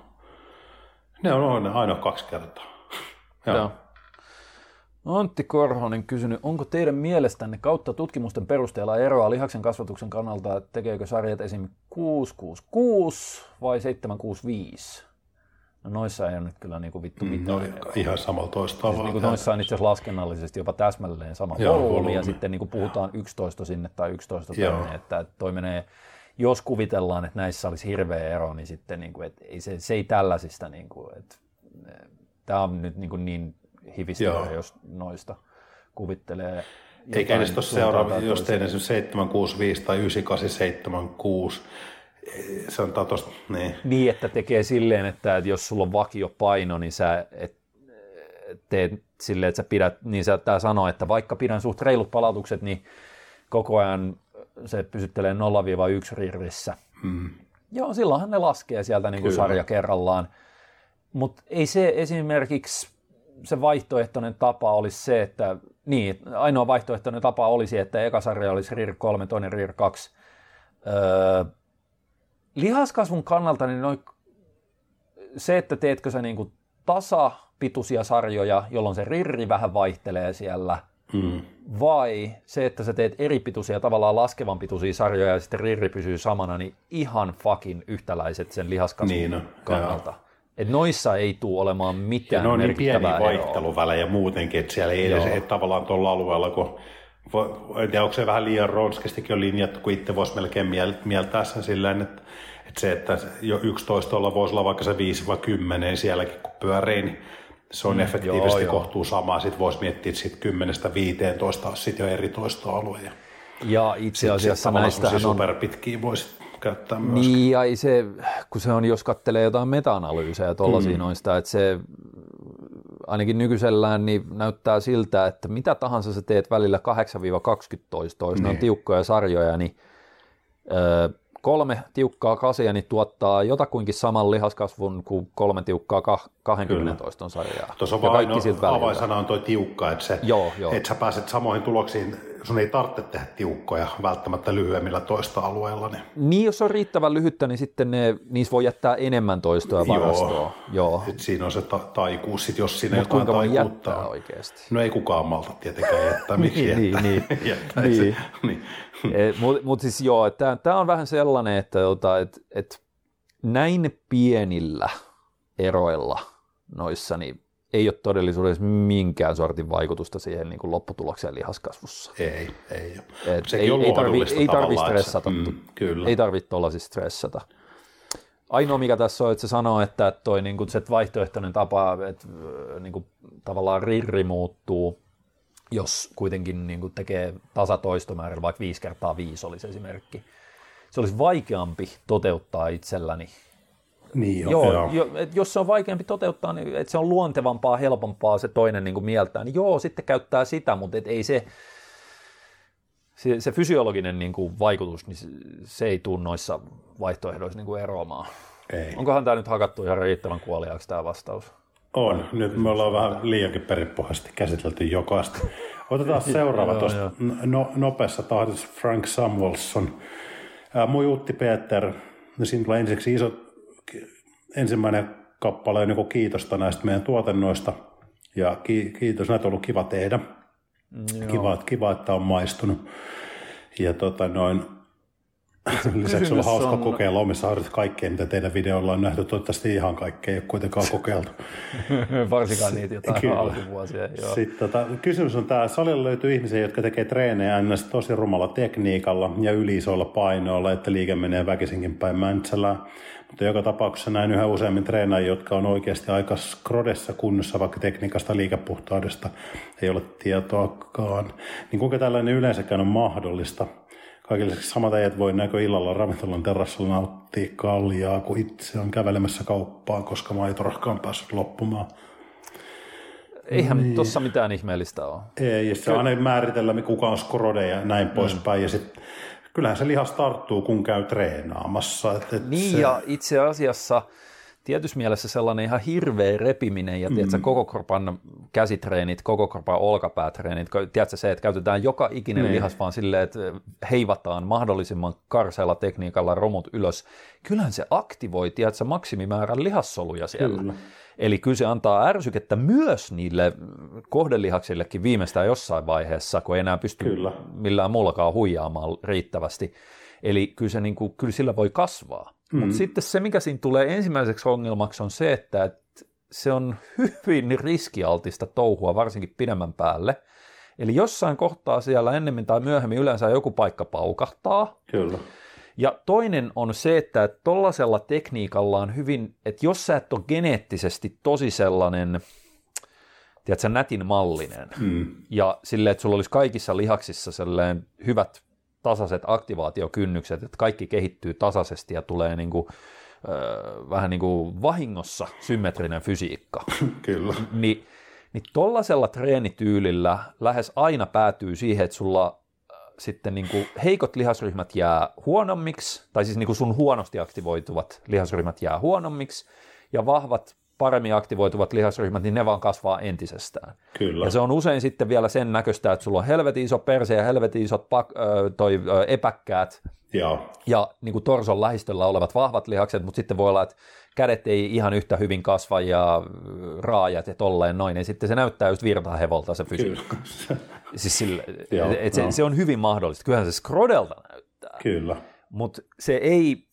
ne on aina, aina kaksi kertaa. Joo. Joo. Antti Korhonen kysynyt, onko teidän mielestänne kautta tutkimusten perusteella eroa lihaksen kasvatuksen kannalta, tekeekö sarjat esim. 666 vai 765? No noissa ei ole nyt kyllä niin kuin vittu mm, mitään. No, ihan samalla toista siis niin kuin noissa on itse asiassa laskennallisesti jopa täsmälleen sama volyymi, ja sitten niin kuin puhutaan 11 sinne tai 11 tänne, että toi menee, jos kuvitellaan, että näissä olisi hirveä ero, niin sitten niin kuin, että ei, se, se ei tällaisista, niin kuin, että tämä on nyt niin, kuin niin hivistyä, jos noista kuvittelee. Eikä edes tuossa seuraava, jos tein esimerkiksi 765 tai 9876, se on tosta, niin. Niin, että tekee silleen, että, että jos sulla on vakio paino, niin sä et, teet silleen, että sä pidät, niin sä tää sanoo, että vaikka pidän suht reilut palautukset, niin koko ajan se pysyttelee 0-1 rirrissä. Hmm. Joo, silloinhan ne laskee sieltä niin kuin sarja kerrallaan. Mutta ei se esimerkiksi se vaihtoehtoinen tapa olisi se, että niin, ainoa vaihtoehtoinen tapa olisi, että eka sarja olisi RIR 3, toinen RIR 2. Öö, lihaskasvun kannalta niin noi, se, että teetkö sä niin tasapituisia sarjoja, jolloin se rirri vähän vaihtelee siellä, mm. vai se, että sä teet eri pituisia, tavallaan laskevan pituisia sarjoja ja sitten rirri pysyy samana, niin ihan fucking yhtäläiset sen lihaskasvun niin, no, kannalta. Joo. Et noissa ei tule olemaan mitään ja ne on niin pieniä vaihteluvälejä muutenkin, että siellä ei edes et tavallaan tuolla alueella, kun en tiedä, onko se vähän liian ronskistikin on linjattu, kun itse voisi melkein mieltää sen silleen, että, että se, että jo 11 olla voisi olla vaikka se 5 vai 10 niin sielläkin kun pyörii, niin se on mm, efektiivisesti joo, kohtuu samaa. Sitten voisi miettiä, että sitten 10-15 sitten jo eri toistoalueja. Ja itse asiassa näistähän on... superpitkiä voisi käyttää myös. Niin, ja se, kun se on, jos kattelee jotain meta-analyysejä tuollaisia mm. noista, että se ainakin nykyisellään niin näyttää siltä, että mitä tahansa sä teet välillä 8-12 toistoa, niin. on tiukkoja sarjoja, niin öö, kolme tiukkaa kasia niin tuottaa jotakuinkin saman lihaskasvun kuin kolme tiukkaa 20 toiston sarjaa. Tuossa on vain avainsana on tuo tiukka, että, se, joo, joo. että sä pääset samoihin tuloksiin sun ei tarvitse tehdä tiukkoja välttämättä lyhyemmillä toista alueilla. Niin, niin jos on riittävän lyhyttä, niin sitten ne, niissä voi jättää enemmän toistoa varastoa. Joo. Joo. Sitten siinä on se ta- taikuus, sit jos siinä Mut jotain taikuutta on. oikeasti? No ei kukaan malta tietenkään jättää, miksi niin, jättää. niin, niin. niin. Eh, Mutta mut siis joo, tämä on vähän sellainen, että, että, että, että näin pienillä eroilla noissa, niin ei ole todellisuudessa minkään sortin vaikutusta siihen niin kuin lopputulokseen lihaskasvussa. Ei, ei ole. Et ei, ei tarvi, ei tarvi stressata. Mm, kyllä. Ei tarvitse tuollaisista stressata. Ainoa mikä tässä on, että se sanoo, että toi niin kuin se vaihtoehtoinen tapa, että niin kuin, tavallaan rirri muuttuu, jos kuitenkin niin kuin tekee tasatoistomäärällä, vaikka 5 kertaa 5 olisi esimerkki. Se olisi vaikeampi toteuttaa itselläni niin jo, joo, joo. Jo, et jos se on vaikeampi toteuttaa, niin että se on luontevampaa, helpompaa se toinen niin kuin mieltää, niin joo, sitten käyttää sitä, mutta et ei se, se, se fysiologinen niin kuin vaikutus, niin se, se ei tule noissa vaihtoehdoissa niin kuin eroamaan. Ei. Onkohan tämä nyt hakattu ihan riittävän kuoliaaksi tämä vastaus? On. Nyt me ollaan vähän liiankin perinpohjaisesti käsitelty jokaista. Otetaan seuraava tuosta no, nopeassa tahdissa Frank Samuelson. Mun Jutti Peter, no siinä tulee ensiksi iso ensimmäinen kappale on niin kiitosta näistä meidän tuotannoista. Ja ki, kiitos, näitä on ollut kiva tehdä. Kiva, kiva, että on maistunut. Ja tota noin, lisäksi on hauska on... kokeilla omissa harjoituksissa kaikkea, mitä teidän videolla on nähty. Toivottavasti ihan kaikkea ei ole kuitenkaan kokeiltu. Varsinkaan niitä jotain Kyllä. alkuvuosia. Joo. Sitten, tota, kysymys on tämä, salilla löytyy ihmisiä, jotka tekee treenejä ns. tosi rumalla tekniikalla ja yliisoilla painoilla, että liike menee väkisinkin päin mäntsälään. Mutta joka tapauksessa näin yhä useammin treenaajia, jotka on oikeasti aika skrodessa kunnossa, vaikka tekniikasta liikepuhtaudesta ei ole tietoakaan. Niin kuinka tällainen yleensäkään on mahdollista? Kaikille samat äijät voi näkö illalla ravintolan terrassilla nauttia kaljaa, kun itse on kävelemässä kauppaan, koska maitorahka on päässyt loppumaan. Eihän niin. tuossa mitään ihmeellistä ole. Ei, ja se aina määritellä, kuka on skrode ja näin mm. poispäin. Ja sitten kyllähän se lihas tarttuu, kun käy treenaamassa. Et, et niin se... ja itse asiassa tietyssä mielessä sellainen ihan hirveä repiminen ja mm. tiedätkö, koko kropan käsitreenit, koko kropan olkapäätreenit, tiedätkö se, että käytetään joka ikinen niin. lihas vaan silleen, että heivataan mahdollisimman karseella tekniikalla romut ylös. Kyllähän se aktivoi, tiedätkö, maksimimäärän lihassoluja siellä. Kyllä. Eli kyllä se antaa ärsykettä myös niille kohdelihaksillekin viimeistään jossain vaiheessa, kun ei enää pysty kyllä. millään muullakaan huijaamaan riittävästi. Eli kyllä, se, niin kuin, kyllä sillä voi kasvaa. Mm. Mutta sitten se, mikä siinä tulee ensimmäiseksi ongelmaksi, on se, että se on hyvin riskialtista touhua, varsinkin pidemmän päälle. Eli jossain kohtaa siellä ennemmin tai myöhemmin yleensä joku paikka paukahtaa. Kyllä. Ja toinen on se, että tuollaisella tekniikalla on hyvin, että jos sä et ole geneettisesti tosi sellainen, tiedätkö, nätin mallinen, mm. ja silleen, että sulla olisi kaikissa lihaksissa sellainen hyvät tasaiset aktivaatiokynnykset, että kaikki kehittyy tasaisesti ja tulee niin kuin, äh, vähän niin kuin vahingossa symmetrinen fysiikka. Kyllä. Ni, niin tuollaisella treenityylillä lähes aina päätyy siihen, että sulla sitten niin kuin heikot lihasryhmät jää huonommiksi, tai siis niin kuin sun huonosti aktivoituvat lihasryhmät jää huonommiksi, ja vahvat paremmin aktivoituvat lihasryhmät, niin ne vaan kasvaa entisestään. Kyllä. Ja se on usein sitten vielä sen näköistä, että sulla on helvetin iso perse ja helvetin isot pak, toi, epäkkäät ja, ja niin kuin torson lähistöllä olevat vahvat lihakset, mutta sitten voi olla, että kädet ei ihan yhtä hyvin kasva ja raajat ja tolleen noin, ja sitten se näyttää just virtahevolta se fysiikka. siis sille, Joo, et se, no. se on hyvin mahdollista. Kyllähän se skrodelta näyttää. Kyllä. Mutta se ei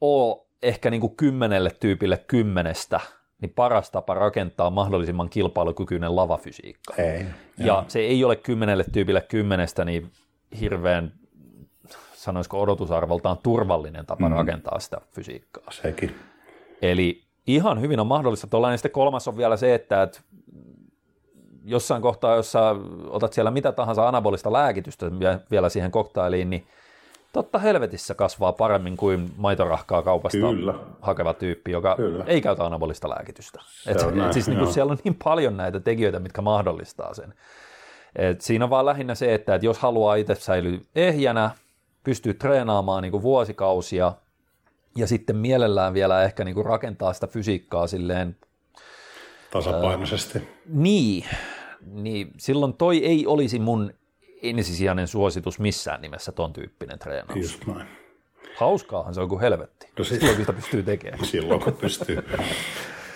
ole ehkä niin kuin kymmenelle tyypille kymmenestä niin paras tapa rakentaa mahdollisimman kilpailukykyinen lavafysiikka. Ei. Ja joo. se ei ole kymmenelle tyypille kymmenestä niin hirveän, sanoisiko odotusarvoltaan turvallinen tapa mm. rakentaa sitä fysiikkaa. Sekin. Eli ihan hyvin on mahdollista tuollainen. Sitten kolmas on vielä se, että, että jossain kohtaa, jos sä otat siellä mitä tahansa anabolista lääkitystä vielä siihen koktailiin, niin totta helvetissä kasvaa paremmin kuin maitorahkaa kaupasta Kyllä. hakeva tyyppi, joka Kyllä. ei käytä anabolista lääkitystä. Et, et näin, siis niin kuin siellä on niin paljon näitä tekijöitä, mitkä mahdollistaa sen. Et siinä on vaan lähinnä se, että et jos haluaa itse säilyä ehjänä, pystyy treenaamaan niin kuin vuosikausia ja sitten mielellään vielä ehkä niin kuin rakentaa sitä fysiikkaa silleen tasapainoisesti. Ää, niin, niin, silloin toi ei olisi mun ensisijainen suositus missään nimessä ton tyyppinen treenaus. Just näin. Hauskaahan se on kuin helvetti. No, silloin, kun sitä pystyy tekemään. Silloin, kun pystyy.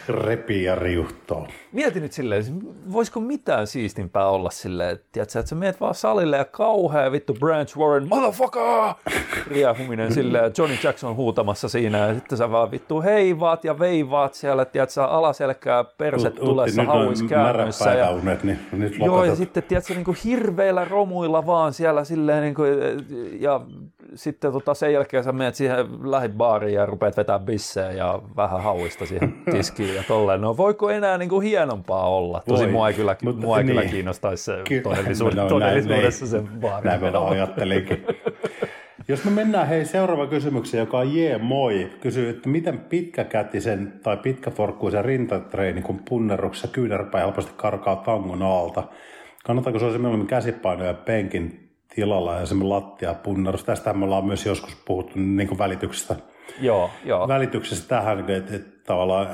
Repii ja riuhtoo. Mieti nyt silleen, voisiko mitään siistimpää olla silleen, että, tiiätkö, että sä meet vaan salille ja kauhea vittu Branch Warren, motherfucker! Riehuminen silleen, Johnny Jackson huutamassa siinä ja sitten sä vaan vittu heivaat ja veivaat siellä, tiedätkö, alaselkää perset Ut- tulessa märät Ja, päiväunet, niin nyt Joo, ja sitten tiedätkö, niin kuin hirveillä romuilla vaan siellä silleen, niin kuin, ja sitten tota, sen jälkeen sä menet siihen lähibaariin ja rupeat vetää bissejä ja vähän hauista siihen tiskiin ja tolleen. No voiko enää niin kuin hienompaa olla? Tosi mua ei kyllä, Mutta mua ei kyllä niin. kiinnostaisi se Ky- todellisuudessa, No, todellisuudessa näin, sen baarin Näin mä meno. ajattelinkin. Jos me mennään hei seuraava kysymykseen, joka on J. Moi. Kysyy, että miten pitkäkätisen tai pitkäforkkuisen rintatreeni, kun punneruksessa kyynärpää helposti karkaa tangon alta. Kannattaako se olla semmoinen käsipaino ja penkin tilalla ja semmoinen lattia punnerus. Tästä me ollaan myös joskus puhuttu niin kuin välityksestä, Joo, joo. välityksestä tähän, että, että tavallaan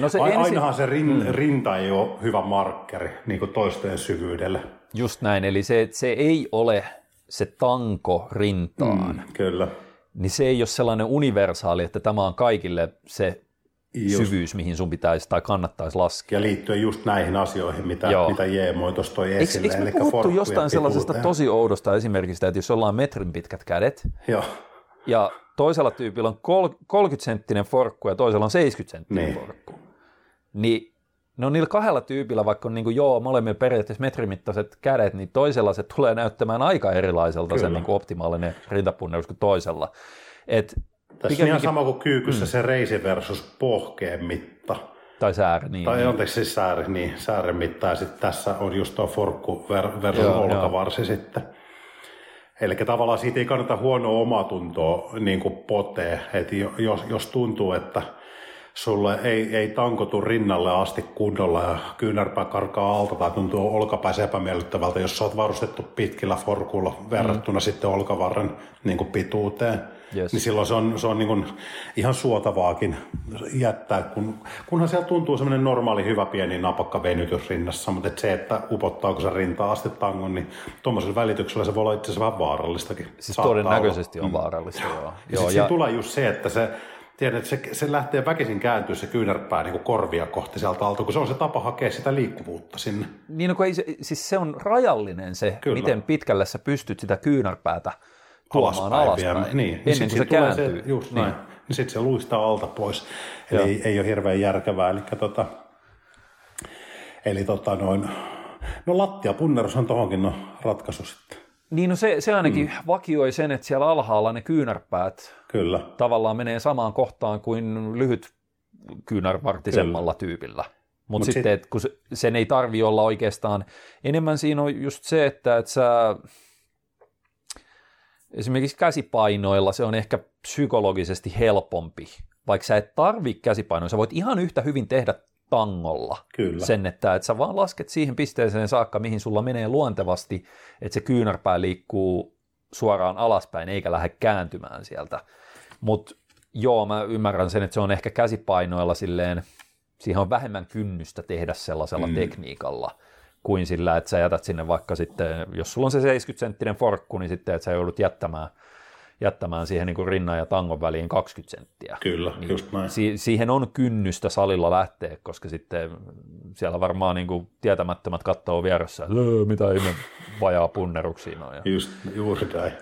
No se. Ainahan se rin, mm. rinta ei ole hyvä markkeri niin kuin toistojen syvyydelle. Just näin, eli se, se ei ole se tanko rintaan, mm. Kyllä. niin se ei ole sellainen universaali, että tämä on kaikille se Just. syvyys, mihin sun pitäisi tai kannattaisi laskea. Ja liittyen just näihin asioihin, mitä, Joo. mitä Jeemoi tuossa toi Eikö, esille. eikö me elikkä puhuttu jostain sellaisesta pituuteen. tosi oudosta esimerkistä, että jos ollaan metrin pitkät kädet Joo, ja toisella tyypillä on kol- 30 senttinen forkku ja toisella on 70 senttinen Niin. forkku, niin no niillä kahdella tyypillä, vaikka on niin kuin, joo, molemmilla periaatteessa metrimittaiset kädet, niin toisella se tulee näyttämään aika erilaiselta Kyllä. sen niin kuin optimaalinen rintapunnerus kuin toisella. Et, tässä on ihan sama kuin kyykyssä mm. se reisi versus pohkeen mitta. tai säärä, niin. Tai anteeksi siis sääri, niin, säären mitta. Ja sitten tässä on just tuo forkku ver, versus Joo, olkavarsi sitten. Eli tavallaan siitä ei kannata huonoa omatuntoa niin kuin potee. Et jo- jos, jos tuntuu, että sulle ei, ei tankotu rinnalle asti kunnolla ja kyynärpää karkaa alta tai tuntuu olkapäässä epämiellyttävältä, jos sä oot varustettu pitkillä forkuilla verrattuna mm. sitten olkavarren niin kuin pituuteen. Yes. Niin silloin se on, se on niin kuin ihan suotavaakin jättää, kun, kunhan siellä tuntuu semmoinen normaali hyvä pieni napakka venytys rinnassa, mutta et se, että upottaako se rintaa asti tangon, niin tuommoisella välityksellä se voi olla itse asiassa vähän vaarallistakin. Siis Saattaa todennäköisesti olla. on vaarallista, joo. Ja joo sitten siinä tulee just se, että se, tiedät, että se, se lähtee väkisin kääntyä se kyynärpää niin kuin korvia kohti sieltä alta, kun se on se tapa hakea sitä liikkuvuutta sinne. Niin, no, kun ei se, siis se on rajallinen se, Kyllä. miten pitkälle sä pystyt sitä kyynärpäätä tuomaan alaspäin. alaspäin, Niin, ennen niin kuin se kääntyy. Se, just näin. Niin sitten se luistaa alta pois. Eli Joo. ei, ei ole hirveän järkevää. Eli, tota, eli tota noin, no lattiapunnerus on tohonkin no, ratkaisu sitten. Niin, no se, se ainakin mm. vakioi sen, että siellä alhaalla ne kyynärpäät Kyllä. tavallaan menee samaan kohtaan kuin lyhyt kyynärvartisemmalla tyypillä. Mutta Mut sitten, sit- kun se, sen ei tarvi olla oikeastaan, enemmän siinä on just se, että et sä, esimerkiksi käsipainoilla se on ehkä psykologisesti helpompi, vaikka sä et tarvi käsipainoja, sä voit ihan yhtä hyvin tehdä tangolla Kyllä. sen, että, että sä vaan lasket siihen pisteeseen saakka, mihin sulla menee luontevasti, että se kyynärpää liikkuu suoraan alaspäin eikä lähde kääntymään sieltä. Mutta joo, mä ymmärrän sen, että se on ehkä käsipainoilla silleen, siihen on vähemmän kynnystä tehdä sellaisella mm. tekniikalla kuin sillä, että sä jätät sinne vaikka sitten, jos sulla on se 70-senttinen forkku, niin sitten, että sä joudut jättämään, jättämään siihen niin kuin rinnan ja tangon väliin 20 senttiä. Kyllä, niin, just näin. Si- siihen on kynnystä salilla lähteä, koska sitten siellä varmaan niin kuin tietämättömät katsoo vieressä, että "Öö, mitä ihme vajaa punneruksia on. Ja... Just, juuri näin.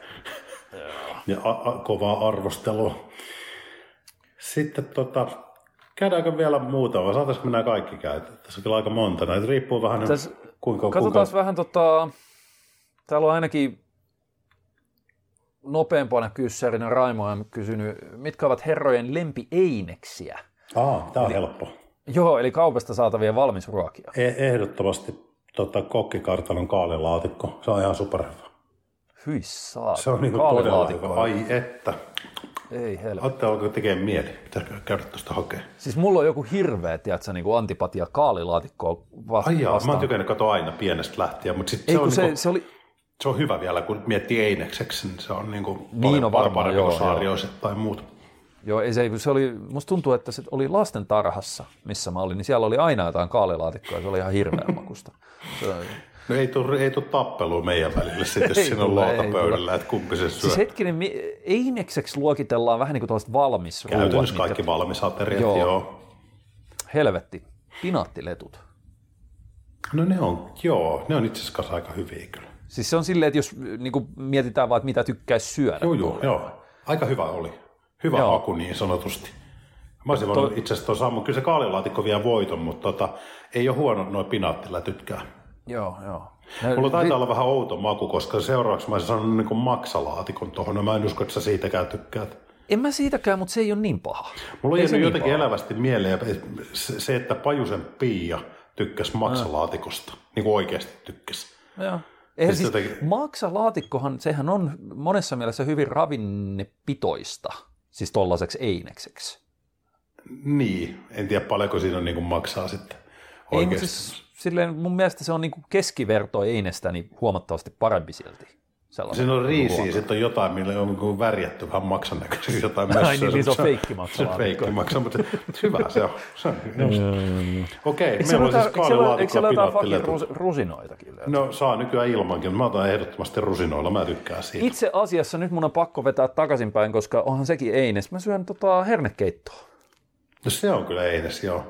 Ja a- a- kovaa arvostelua. Sitten tota, käydäänkö vielä muuta vai saataisiko nämä kaikki käytä? Tässä on kyllä aika monta. Näitä riippuu vähän, Tässä- kuinka, Katsotaan kuinka vähän, tota, täällä on ainakin nopeampana kyssärinä Raimo on kysynyt, mitkä ovat herrojen lempieineksiä? Aa, tämä on helppo. Joo, eli kaupasta saatavia valmisruokia. E- ehdottomasti tota, kokkikartanon kaalilaatikko. Se on ihan superhyvä. Hyi saa. Se on niinku todella hyvä. Ai että. Ei helvetti. Otte alkoi tekemään mieli. Pitäisikö käydä tuosta hakemaan? Siis mulla on joku hirveä, tiedätkö, niin kuin antipatia kaalilaatikkoa vasta- Ai jaa, mä vastaan. oon tykännyt katsoa aina pienestä lähtien, mutta sit Ei, se, kun on se, niinku, se oli, se on hyvä vielä, kun miettii einekseksi, niin se on niinku Niin on varmaan, joo, kuin saarioiset tai muut. Joo, ei se, se oli, musta tuntuu, että se oli lasten tarhassa, missä mä olin, niin siellä oli aina jotain kaalilaatikkoa, se oli ihan hirveän makusta. Se, No ei tule ei tuu tappelua meidän välille sitten, jos siinä on tule, lautapöydällä, että kumpi se syö. siis hetkinen, mi- einekseksi luokitellaan vähän niin kuin valmisruoat. Käytännössä mitkä- kaikki valmis ateriat, Joo. joo. helvetti, pinaattiletut. No ne on, joo, ne on itse asiassa aika hyviä kyllä. Siis se on silleen, että jos niin kuin mietitään vaan, että mitä tykkäisi syödä. Joo, joo, joo. Aika hyvä oli. Hyvä joo. haku niin sanotusti. Mä olisin to... itse asiassa tuon kyllä se kaalilaatikko vie voiton, mutta tota, ei ole huono noin pinaattilätytkään. Joo, joo. No, Mulla taitaa vi... olla vähän outo maku, koska seuraavaksi mä sanonut niin maksalaatikon tuohon. No mä en usko, että sä siitäkään tykkäät. En mä siitäkään, mutta se ei ole niin paha. Mulla on jäänyt niin jotenkin paha. elävästi mieleen se, että Pajusen Pia tykkäsi maksalaatikosta. Ja. Niin kuin oikeasti tykkäsi. Joo. Eihän siis, siis maksalaatikkohan, sehän on monessa mielessä hyvin ravinnepitoista, siis tollaiseksi einekseksi. Niin, en tiedä paljonko siinä on niin kuin maksaa sitten oikeasti. Ei, siis silleen, mun mielestä se on niin kuin keskiverto einestä niin huomattavasti parempi silti. Siinä on riisiä, sitten on jotain, millä on niin värjätty vähän maksan näköisesti jotain mössöä. Ai niin, niin se on feikki maksa. Se on feikki maksa, mutta hyvä se on. Se on Okei, okay, meillä on siis kaalilaatikko Eikö siellä jotain fucking rusinoitakin löytyy? No saa nykyään ilmankin, mä otan ehdottomasti rusinoilla, mä tykkään siitä. Itse asiassa nyt mun on pakko vetää takaisinpäin, koska onhan sekin eines. Mä syön tota hernekeittoa. No se on kyllä eines, joo.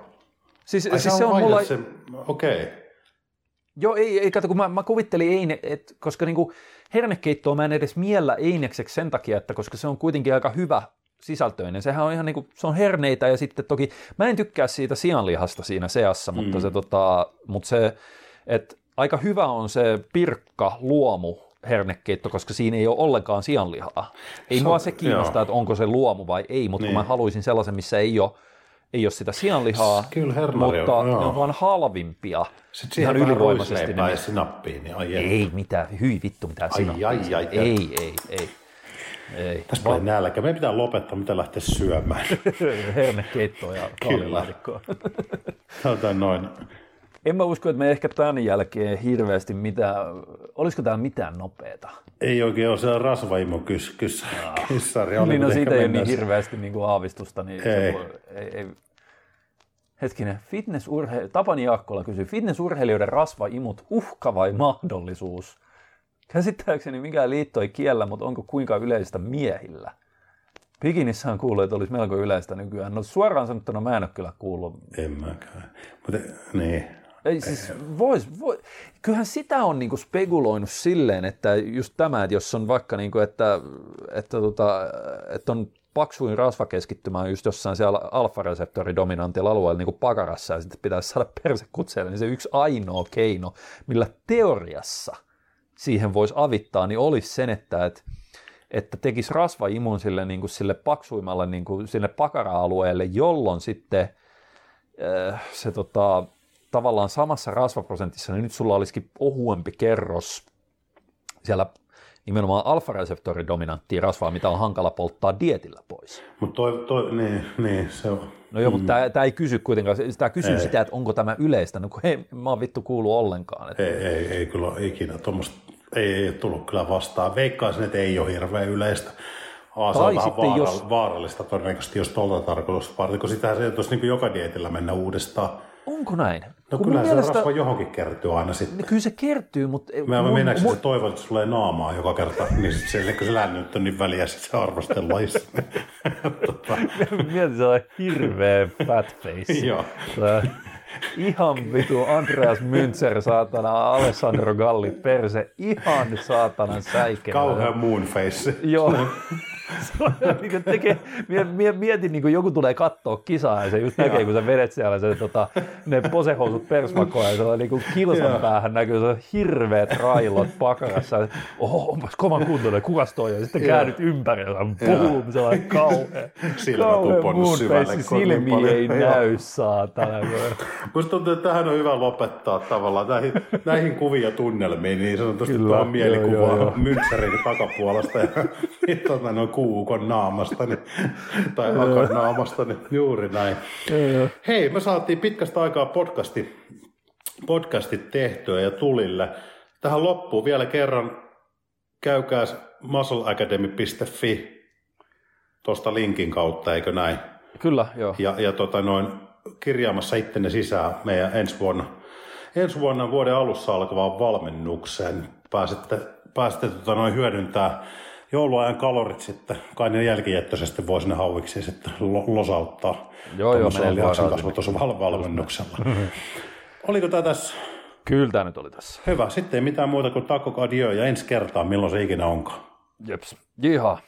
Siis, Ai, siis se on, on mulla... Se... Okei. Okay. Joo, ei, ei kato, kun mä, mä kuvittelin eine, et, koska niinku hernekeittoa mä en edes miellä einekseksi sen takia, että koska se on kuitenkin aika hyvä sisältöinen. Sehän on ihan niinku, se on herneitä ja sitten toki, mä en tykkää siitä sianlihasta siinä seassa, mm. mutta se, tota, mutta se että aika hyvä on se pirkka luomu hernekeitto, koska siinä ei ole ollenkaan sianlihaa. Ei se, mua se kiinnostaa, että onko se luomu vai ei, mutta niin. kun mä haluaisin sellaisen, missä ei ole ei ole sitä sianlihaa, Kyllä, mutta on, ne on vaan halvimpia. Sitten ihan ylivoimaisesti. Ne... ja sinappiin, niin ai Ei mitään, hyi vittu mitään ai. Ai, ai, ai, ei, ei, ei. Ei. Tässä Va- nälkä. Meidän pitää lopettaa, mitä lähteä syömään. Hernekeittoa ja kaalilaatikkoa. Sanotaan noin. En mä usko, että me ehkä tämän jälkeen hirveästi mitään, olisiko tämä mitään nopeeta? Ei oikein ole se rasvaimo kys, kys, kyssari. niin no siitä ei ole niin hirveästi niin kuin aavistusta, niin ei. Se voi, ei, ei. Hetkinen, fitnessurhe... Tapani Jaakkola kysyy, fitnessurheilijoiden rasvaimut uhka vai mahdollisuus? Käsittääkseni mikään liitto ei kiellä, mutta onko kuinka yleistä miehillä? Pikinissähän kuuluu, että olisi melko yleistä nykyään. No suoraan sanottuna mä en ole kyllä kuullut. En mäkään. Mutta niin, ei, siis vois, voi, kyllähän sitä on niinku spekuloinut silleen, että just tämä, että jos on vaikka, niinku, että, että, tota, että on paksuin rasvakeskittymä just jossain siellä alfa-reseptoridominantilla alueella niin kuin pakarassa ja sitten pitäisi saada persekutseelle, niin se yksi ainoa keino, millä teoriassa siihen voisi avittaa, niin olisi sen, että, että, että tekisi rasvaimun sille, niin kuin sille paksuimmalle niin kuin sille pakara-alueelle, jolloin sitten äh, se tota, tavallaan samassa rasvaprosentissa, niin nyt sulla olisikin ohuempi kerros siellä nimenomaan alfa-reseptoridominanttia rasvaa, mitä on hankala polttaa dietillä pois. Mutta toi, toi, niin, niin, se on. No joo, mm. mutta tämä ei kysy kuitenkaan, tämä kysyy ei. sitä, että onko tämä yleistä, no kun hei, mä oon vittu kuulu ollenkaan. Että... Ei, ei, ei kyllä ikinä, tuommoista ei, ei tullut kyllä vastaan. Veikkaisin, että ei ole hirveän yleistä. Aa, se on vähän vaara, jos... vaarallista todennäköisesti, jos tuolta tarkoitusta, kun sitähän se tuossa niin joka dietillä mennä uudestaan. Onko näin? No Kun kyllä se mielestä... rasva johonkin kertyy aina sitten. No, kyllä se kertyy, mutta... Mä, mun, mennäänkö mun... se toivon, että tulee naamaa joka kerta, niin sitten se, kun se läännyt on niin väliä, sitten se arvostellaan. tota. Mietin, se on hirveä fat face. Joo. ihan vitu Andreas Münzer, saatana, Alessandro Galli, perse, ihan saatanan säikeä. Kauhean moonface. Joo. niin tekee, mietin, niin kuin joku tulee katsoa kisaa ja se just näkee, kun sä vedet siellä se, tota, ne posehousut persmakoja ja se on niin kuin kilsan päähän näkyy se on hirveät railot pakarassa. Oho, onpas kovan kuntoinen, kukas toi? Ja sitten käännyt ympäri ja puhuu, sellainen kauhean, kauhean moonface, silmi ei näy saatana. Musta tuntuu, että tähän on hyvä lopettaa tavallaan. Näihin, näihin kuvia tunnelmiin, niin sanotusti tuohon mielikuvaan Müncherin takapuolesta. Ja tota, no, kuukon naamasta niin, tai akan naamasta, niin juuri näin. Hei, me saatiin pitkästä aikaa podcasti, podcastit tehtyä ja tulille. Tähän loppuun vielä kerran käykää muscleacademy.fi tuosta linkin kautta, eikö näin? Kyllä, joo. Ja, ja tota noin, kirjaamassa ittenne sisään meidän ensi vuonna, ensi vuonna vuoden alussa alkavaan valmennukseen. Pääsette, pääsette tota noin hyödyntää jouluajan kalorit sitten, kai ne jälkijättöisesti voi sinne hauiksi sitten losauttaa. Joo, joo, menee lihaksen kasvatusvalmennuksella. Oliko tämä tässä? Kyllä tämä nyt oli tässä. Hyvä. Sitten ei mitään muuta kuin takko ja ensi kertaa, milloin se ikinä onkaan. Jeps. Jiha.